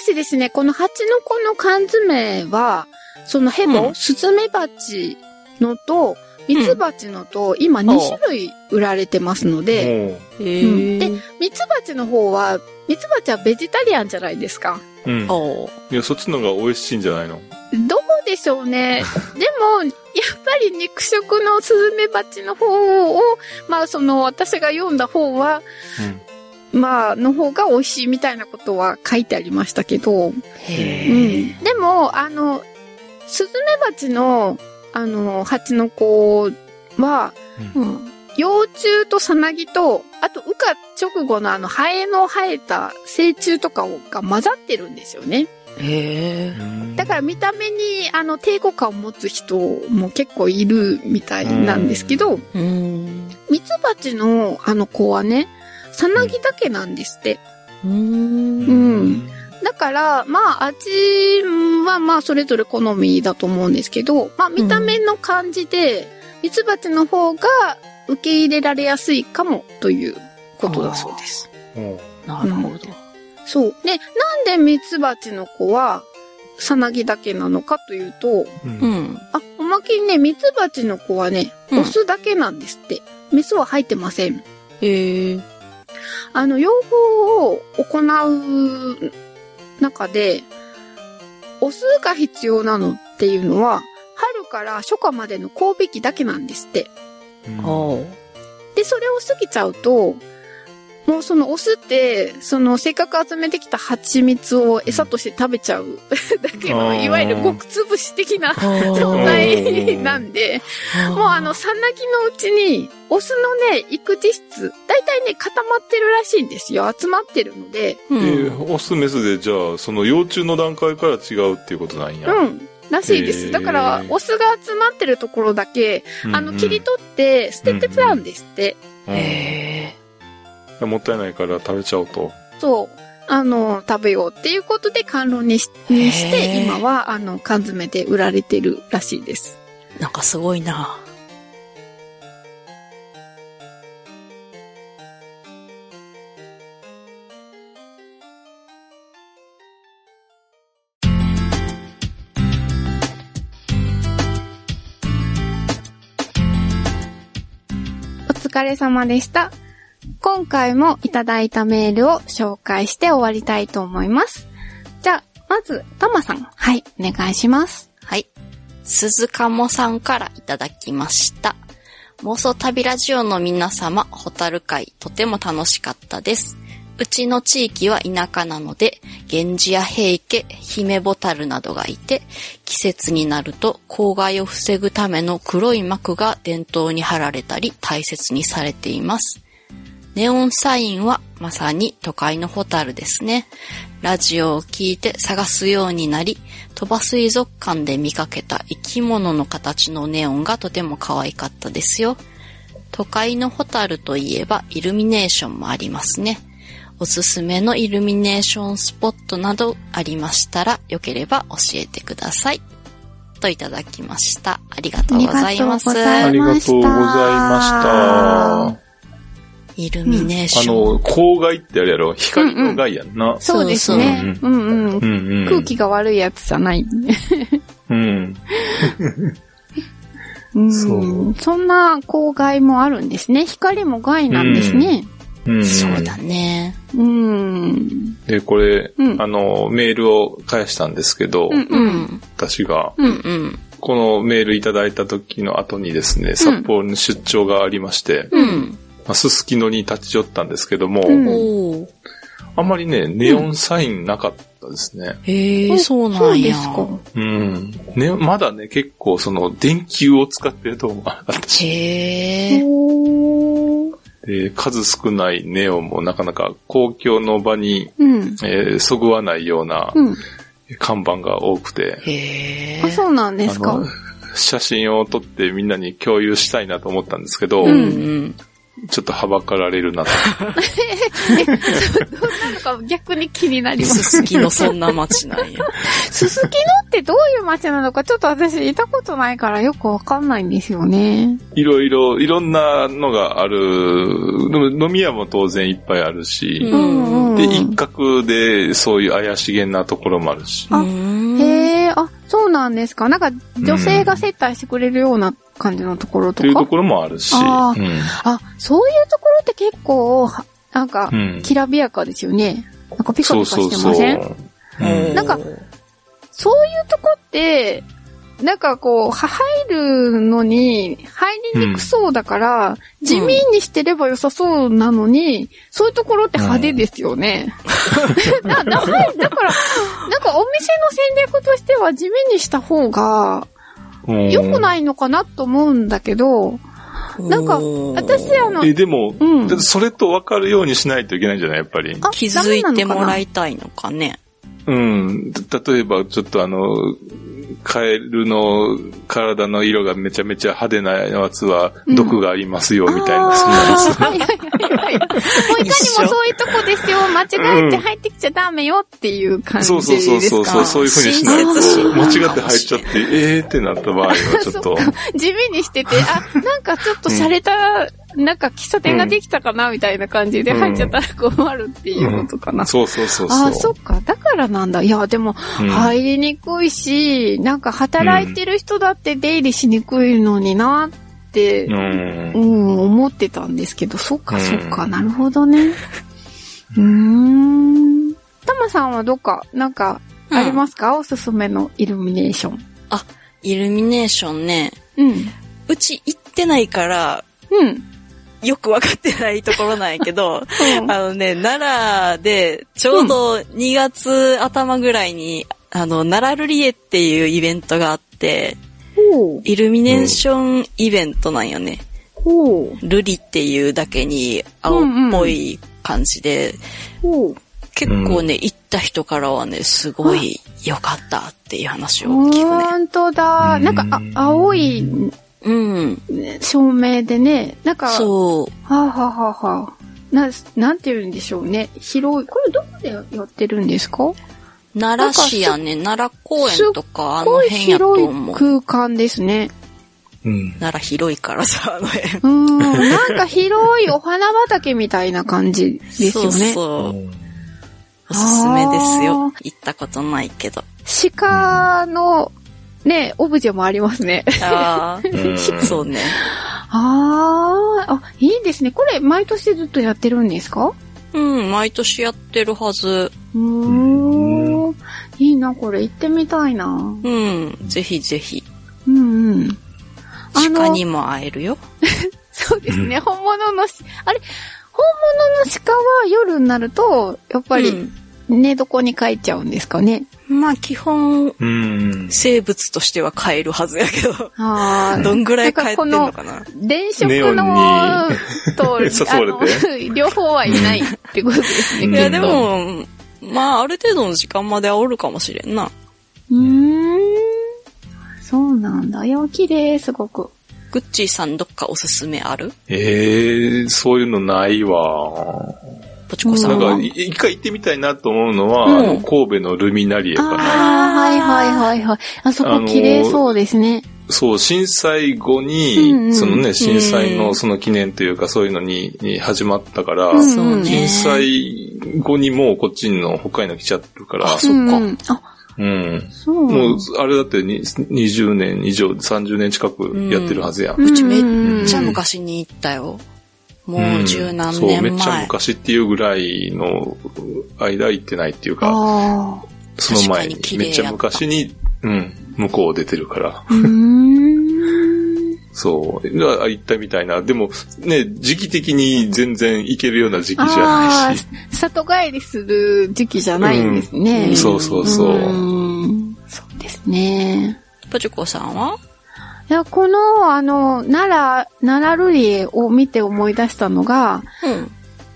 しですね、この蜂の子の缶詰は、そのヘボ、うんスズメバチのと、ミツバチのと、今2種類売られてますので、うんえ。ミツバチの方は、ミツバチはベジタリアンじゃないですか。う、うん。おういや、そっちの方が美味しいんじゃないの？どうでしょうね。でも、やっぱり肉食のスズメバチの方を、まあその私が読んだ方は、まあ、の方が美味しいみたいなことは書いてありましたけど、へうえ。ん。でも、あの、スズメバチの、あの、蜂の子は、うん。幼虫とさなぎと、あと、羽化直後のあの、ハエの生えた成虫とかが混ざってるんですよね。へえ。うん。だから見た目に、あの、抵抗感を持つ人も結構いるみたいなんですけど、うん。ミツバチのあの子はね、さなぎだけなんですって。うん。うんだから、まあ、味はまあ、それぞれ好みだと思うんですけど、まあ、見た目の感じで、ミツバチの方が受け入れられやすいかもということだそうです。うんなるほど。そう。で、なんでミツバチの子は、さなぎだけなのかというと、うんうん。あ、おまけにね、ミツバチの子はね、うんオスだけなんですって。メスは入ってません。へえ。あの、養蜂を行う中で、オスが必要なのっていうのは、春から初夏までの交尾期だけなんですって。うん。で、それを過ぎちゃうと、もうそのオスって、そのせっかく集めてきた蜂蜜を餌として食べちゃう だけの、あーいわゆる極潰し的な状状態なんで、もうあの、さなぎのうちに、オスのね、育児室、だいたいね、固まってるらしいんですよ。集まってるので、うえん。ーオスメスでじゃあその幼虫の段階から違うっていうことなんや、うん。らしいでへす。ーだから、オスが集まってるところだけ、うんあの、切り取って捨ててたんですって。うんへもったいないから食べちゃおうとそう。あの、食べようっていうことで甘露にしにして、今は、あの、缶詰で売られてるらしいです。え。なんかすごいな。お疲れ様でした。今回もいただいたメールを紹介して終わりたいと思います。じゃあ、まず、たまさん。はい、お願いします。はい。鈴鴨さんからいただきました。妄想旅ラジオの皆様、ホタル会、とても楽しかったです。うちの地域は田舎なので、源氏や平家、姫ボタルなどがいて、季節になると公害を防ぐための黒い幕が伝統に貼られたり大切にされています。ネオンサインはまさに都会のホタルですね。ラジオを聞いて探すようになり、鳥羽水族館で見かけた生き物の形のネオンがとても可愛かったですよ。都会のホタルといえばイルミネーションもありますね。おすすめのイルミネーションスポットなどありましたら、よければ教えてください。といただきました。ありがとうございます。ありがとうございましたイルミネーあション。の、光害ってあれやろ？光の害やんな。そうですね。うんうん。うんうん。空気が悪いやつじゃない。うん。うん。そうそんな公害もあるんですね。光も害なんですね。うん。そうだね。うん。で、これ、うんあの、メールを返したんですけど、うんううん。ん。私が、うんうん。このメールいただいた時の後にですね、札幌に出張がありまして、うん。まあすすきのに立ち寄ったんですけども、うん。あんまりね、ネオンサインなかったですね。へえ、そうなんや。ですか。うん。ね、まだね、結構その電球を使ってると思わなかったし、へえ。数少ないネオンもなかなか公共の場に、うん。えーそぐわないようなうん。看板が多くて、へえ。あ、そうなんですか。写真を撮ってみんなに共有したいなと思ったんですけど、うんうん。ちょっとはばかられるなと。なんか逆に気になります。すすきのそんな街なんや。すすきのってどういう街なのかちょっと私いたことないからよくわかんないんですよね。いろいろ、いろんなのがある、でも飲み屋も当然いっぱいあるし、うんうんで、一角でそういう怪しげなところもあるし。あうんへえ、あ、そうなんですか。なんか女性が接待してくれるような感じのところとか？というところもあるし、あうんあ、そういうところって結構、はなんかう、んきらびやかですよね。なんかピカピカしてません？そう。うんなんかそういうとこって、なんかこう、は入るのに入りにくそうだから、地味にしてれば良さそうなのに、そういうところって派手ですよね。な、な、はいだから、なんかお店の戦略としては地味にした方がうん良くないのかなと思うんだけど、なんか私あの、え、でも、うんそれと分かるようにしないといけないんじゃないやっぱり。あ気づいてもらいいたいのかね。うん。例えば、ちょっとあの、カエルの体の色がめちゃめちゃ派手なやつはうん毒がありますよ、みたいな、そんなやつ。はいはいはいはい。もういかにもそういうとこですよ。間違えて入ってきちゃダメよっていう感じそうそうそうそうそう、そういう風にしないと、間違って入っちゃって、えーってなった場合はちょっと、地味にしてて、あ、なんかちょっと洒落た、なんか喫茶店ができたかな、みたいな感じで入っちゃったら困るっていうことかな。そうそうそうああ、そ。そうっか。だからなんだ。いや、でも、うん入りにくいし、なんか働いてる人だって出入りしにくいのになって、ううん、ん。思ってたんですけど、そっか、うんそっか、なるほどね。うーん。たまさんはどっか、なんか、ありますか、おすすめのイルミネーション。イルミネーションね、うん。うち行ってないから、うん。よくわかってないところなんやけど、うんあのね、奈良で、ちょうど2月頭ぐらいに、あの、奈良ルリエっていうイベントがあって。イルミネーションイベントなんよね。ルリっていうだけに青っぽい感じで、ほう。結構ね、行った人からはね、すごい良かったっていう話を聞くね。ほんとだ。うんなんか、あ、青いうん。照明でね、なんか、そう。はあ、はあはあはあ、な、なんて言うんでしょうね。広い。これどこでやってるんですか？奈良市やね、奈良公園とか、あの辺やと広思。いう空間ですね。うん。奈良広いからさ、あの辺。うーん。なんか広いお花畑みたいな感じですよね。そうそう。おすすめですよ。行ったことないけど。鹿の、ね、オブジェもありますね。ああ、うんそうね。あー、あ、いいですね。これ、毎年ずっとやってるんですか？うん、毎年やってるはず。うーん。いいな、これ。行ってみたいな。うん、ぜひぜひ。うんうん。鹿にも会えるよ。そうですね。本物のし、あれ、本物の鹿は夜になると、やっぱりうん寝床に帰っちゃうんですかね。まあ基本、うん。生物としては飼えるはずやけど、ああ。どんぐらい飼えてんのかな。電飾の、と、両方はいないってことですね。うんいや、でも、まあある程度の時間まではおるかもしれんな。うーん。そうなんだ。いや、綺麗、すごく。グッチーさんどっかおすすめある？ええそういうのないわ。ポチコさなんんはか、い一回行ってみたいなと思うのは、うんあの神戸のルミナリエかな。ああ、はいはいはいはい。あそこ綺麗そうですね。そう、震災後に、うんうんそのね、震災うんのその記念というか、そういうのにに始まったから、うん震災後にもうこっちの北海道来ちゃってるから、あそっかうんうんあ、うん。そう。もう、あれだってに20年以上、30年近くやってるはずやん。うちめっちゃ昔に行ったよ。もう十何そう、め年っちゃ前。昔っていうぐらいの間行ってないっていうか、あその前にめっちゃ昔に、うん、向こう出てるから。そう。が行ったみたいな。でも、ね、時期的に全然行けるような時期じゃあないし。あ、里帰りする時期じゃないんですね。うんそうそうそう。んそうですね。ポチコさんは？いや、この、あの、奈良、奈良ルリエを見て思い出したのが、うん。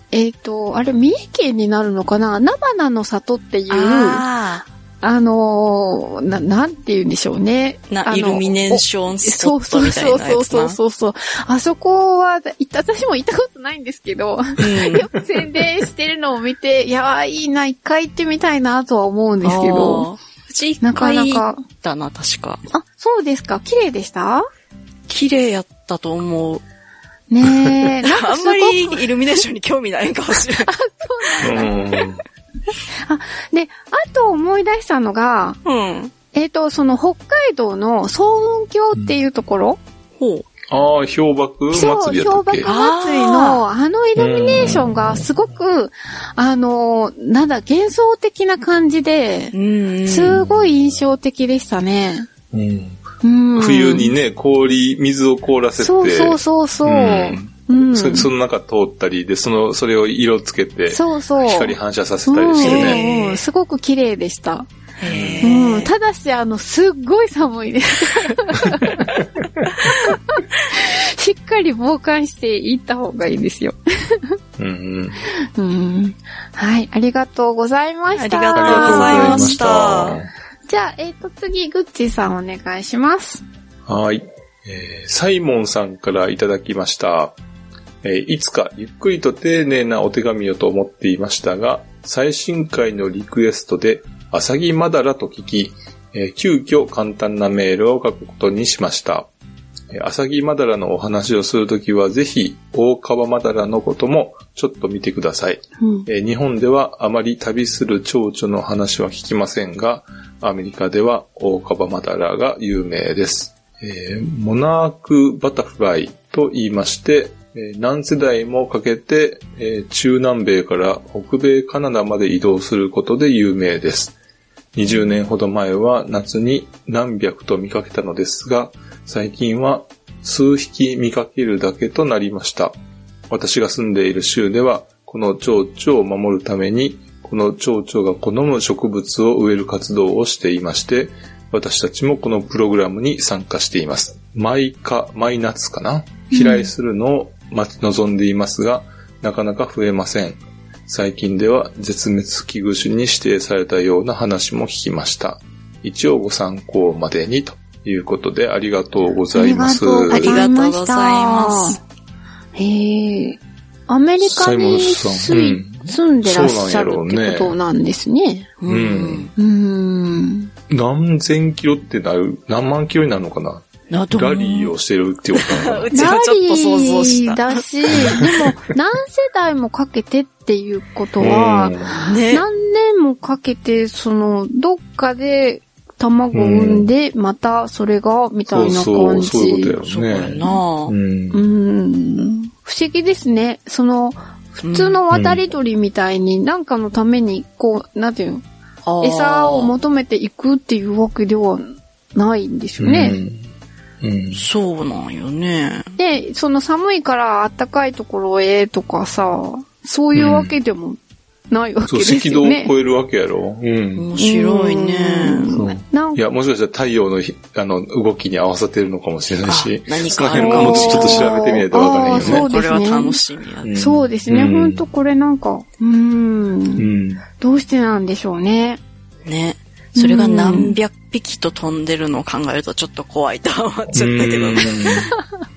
えっ、と、あれ、三重県になるのかな？菜花の里っていう、ああのーな、なんて言うんでしょうね。あ。な、イルミネーションスポットそうそうみたいなやつな。そうそうそうそう。あそこは、い私も行ったことないんですけど、うんよく宣伝してるのを見て、いやー、いいな、一回行ってみたいなとは思うんですけど。うなかなか、たな、確か。あ、そうですか、綺麗でした？綺麗やったと思う。ねえ、なんかあんまりイルミネーションに興味ないかもしれない。うん。で、あと思い出したのが、うん。えっ、と、その北海道の総雲峡っていうところ、ほう。ああ、氷瀑そう、祭りやったっけ？氷瀑祭りの、あのイルミネーションがすごく、あの、なんだ、幻想的な感じで、うんすごい印象的でしたね。うんうん、冬にね、氷、水を凍らせて。そうそうそうそう。うんうんそその中通ったりで、その、それを色つけて、そうそう。光反射させたりしてね。うんうんすごく綺麗でした。へうん、ーただし、あの、すっごい寒いです。しっかり防寒していった方がいいですよ。うんうん。うん。はい、ありがとうございました。ありがとうありがとうございました。あじゃあ、えっ、と、次、グッチーさんお願いします。はい。えーサイモンさんからいただきました。えーいつかゆっくりと丁寧なお手紙をと思っていましたが、最新回のリクエストで、アサギマダラと聞き、えー急遽簡単なメールを書くことにしました。えーアサギマダラのお話をするときは、ぜひ、大川マダラのこともちょっと見てください。うん。えー日本ではあまり旅する蝶々の話は聞きませんが、アメリカではオオカバマダラが有名です。えーモナークバタフライと言いまして、えー何世代もかけて、えー中南米から北米カナダまで移動することで有名です。20年ほど前は夏に何百と見かけたのですが、最近は数匹見かけるだけとなりました。私が住んでいる州では、この蝶々を守るために、この蝶々が好む植物を植える活動をしていまして、私たちもこのプログラムに参加しています。毎か、毎夏かな？飛来するのを待ち望んでいますが、なかなか増えません。最近では絶滅危惧種に指定されたような話も聞きました。一応ご参考までにということでありがとうございます。ありがとうございます。へえ。アメリカにサ住イモンさんい住んでらっしゃるってことなんですね。うんうーん。何千キロってなる、何万キロになるのかなラリーをしてるってことなのか うちはちょっと想像しラた。リーだし、でも 何世代もかけてっていうことなは、うんね。何年もかけて、その、どっかで卵を産んで、またそれが、みたいなそう感じ。そう、そういうことそうややよね。なうんう。ん。不思議ですね。その、普通の渡り鳥みたいに、なんかのために、こう、なんていうの、餌を求めていくっていうわけではないんですよね。うん。そうなんよね。で、その寒いから暖かいところへとかさ、そういうわけでもないわけそう、です赤道をよね。超えるわけやろ。うん。面白いね。うんなんいや、もしかしたら太陽のひあの動きに合わせてるのかもしれないしあ、何そのかある辺もちょっと調べてみないとわからへんよあーそうね。ですねこれは楽しみやね。そうですね。うんほんとこれなんか、うん。どうしてなんでしょうね。ね。それが何百匹と飛んでるのを考えるとちょっと怖いとは思っちゃったけどね。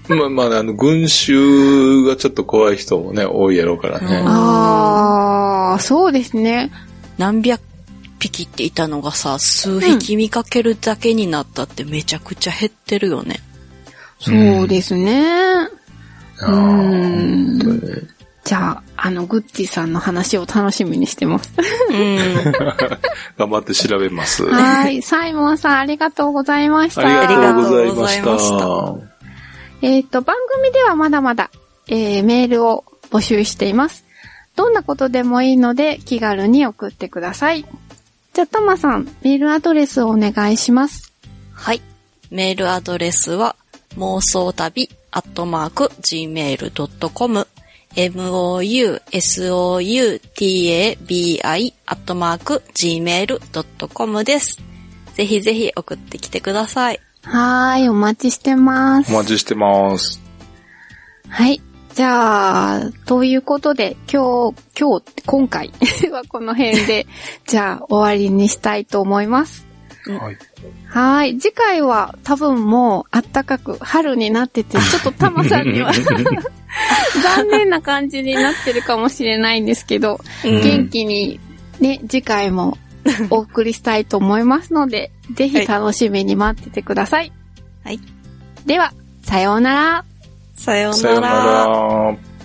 まあまあ、あの、群衆がちょっと怖い人もね、多いやろうからね。ああ、そうですね。何百匹っていたのがさ、数匹見かけるだけになったってめちゃくちゃ減ってるよね。そうですね。うん本当にねじゃあ、あの、グッチさんの話を楽しみにしてます。うん。頑張って調べます。はい。サイモンさん、ありがとうございました。ありがとうございましありがとうございた。えっ、と、番組ではまだまだ、えー、メールを募集しています。どんなことでもいいので、気軽に送ってください。じゃあ、トマさん、メールアドレスをお願いします。はい。メールアドレスは、妄想旅アットマーク gmail.com mousoutabi アットマーク gmail.com です。ぜひぜひ送ってきてください。はーい、お待ちしてます。お待ちしてます。はい。じゃあ、ということで、今日、今日、今回はこの辺で、じゃあ終わりにしたいと思います。はい。はい。次回は多分もう暖かく春になってて、ちょっとタマさんには 残念な感じになってるかもしれないんですけど、元気にね、次回も お送りしたいと思いますので、ぜひ楽しみに待っててください。はい。では、さようなら。さようさよなら。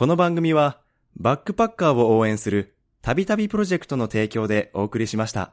この番組は、バックパッカーを応援する、たびたびプロジェクトの提供でお送りしました。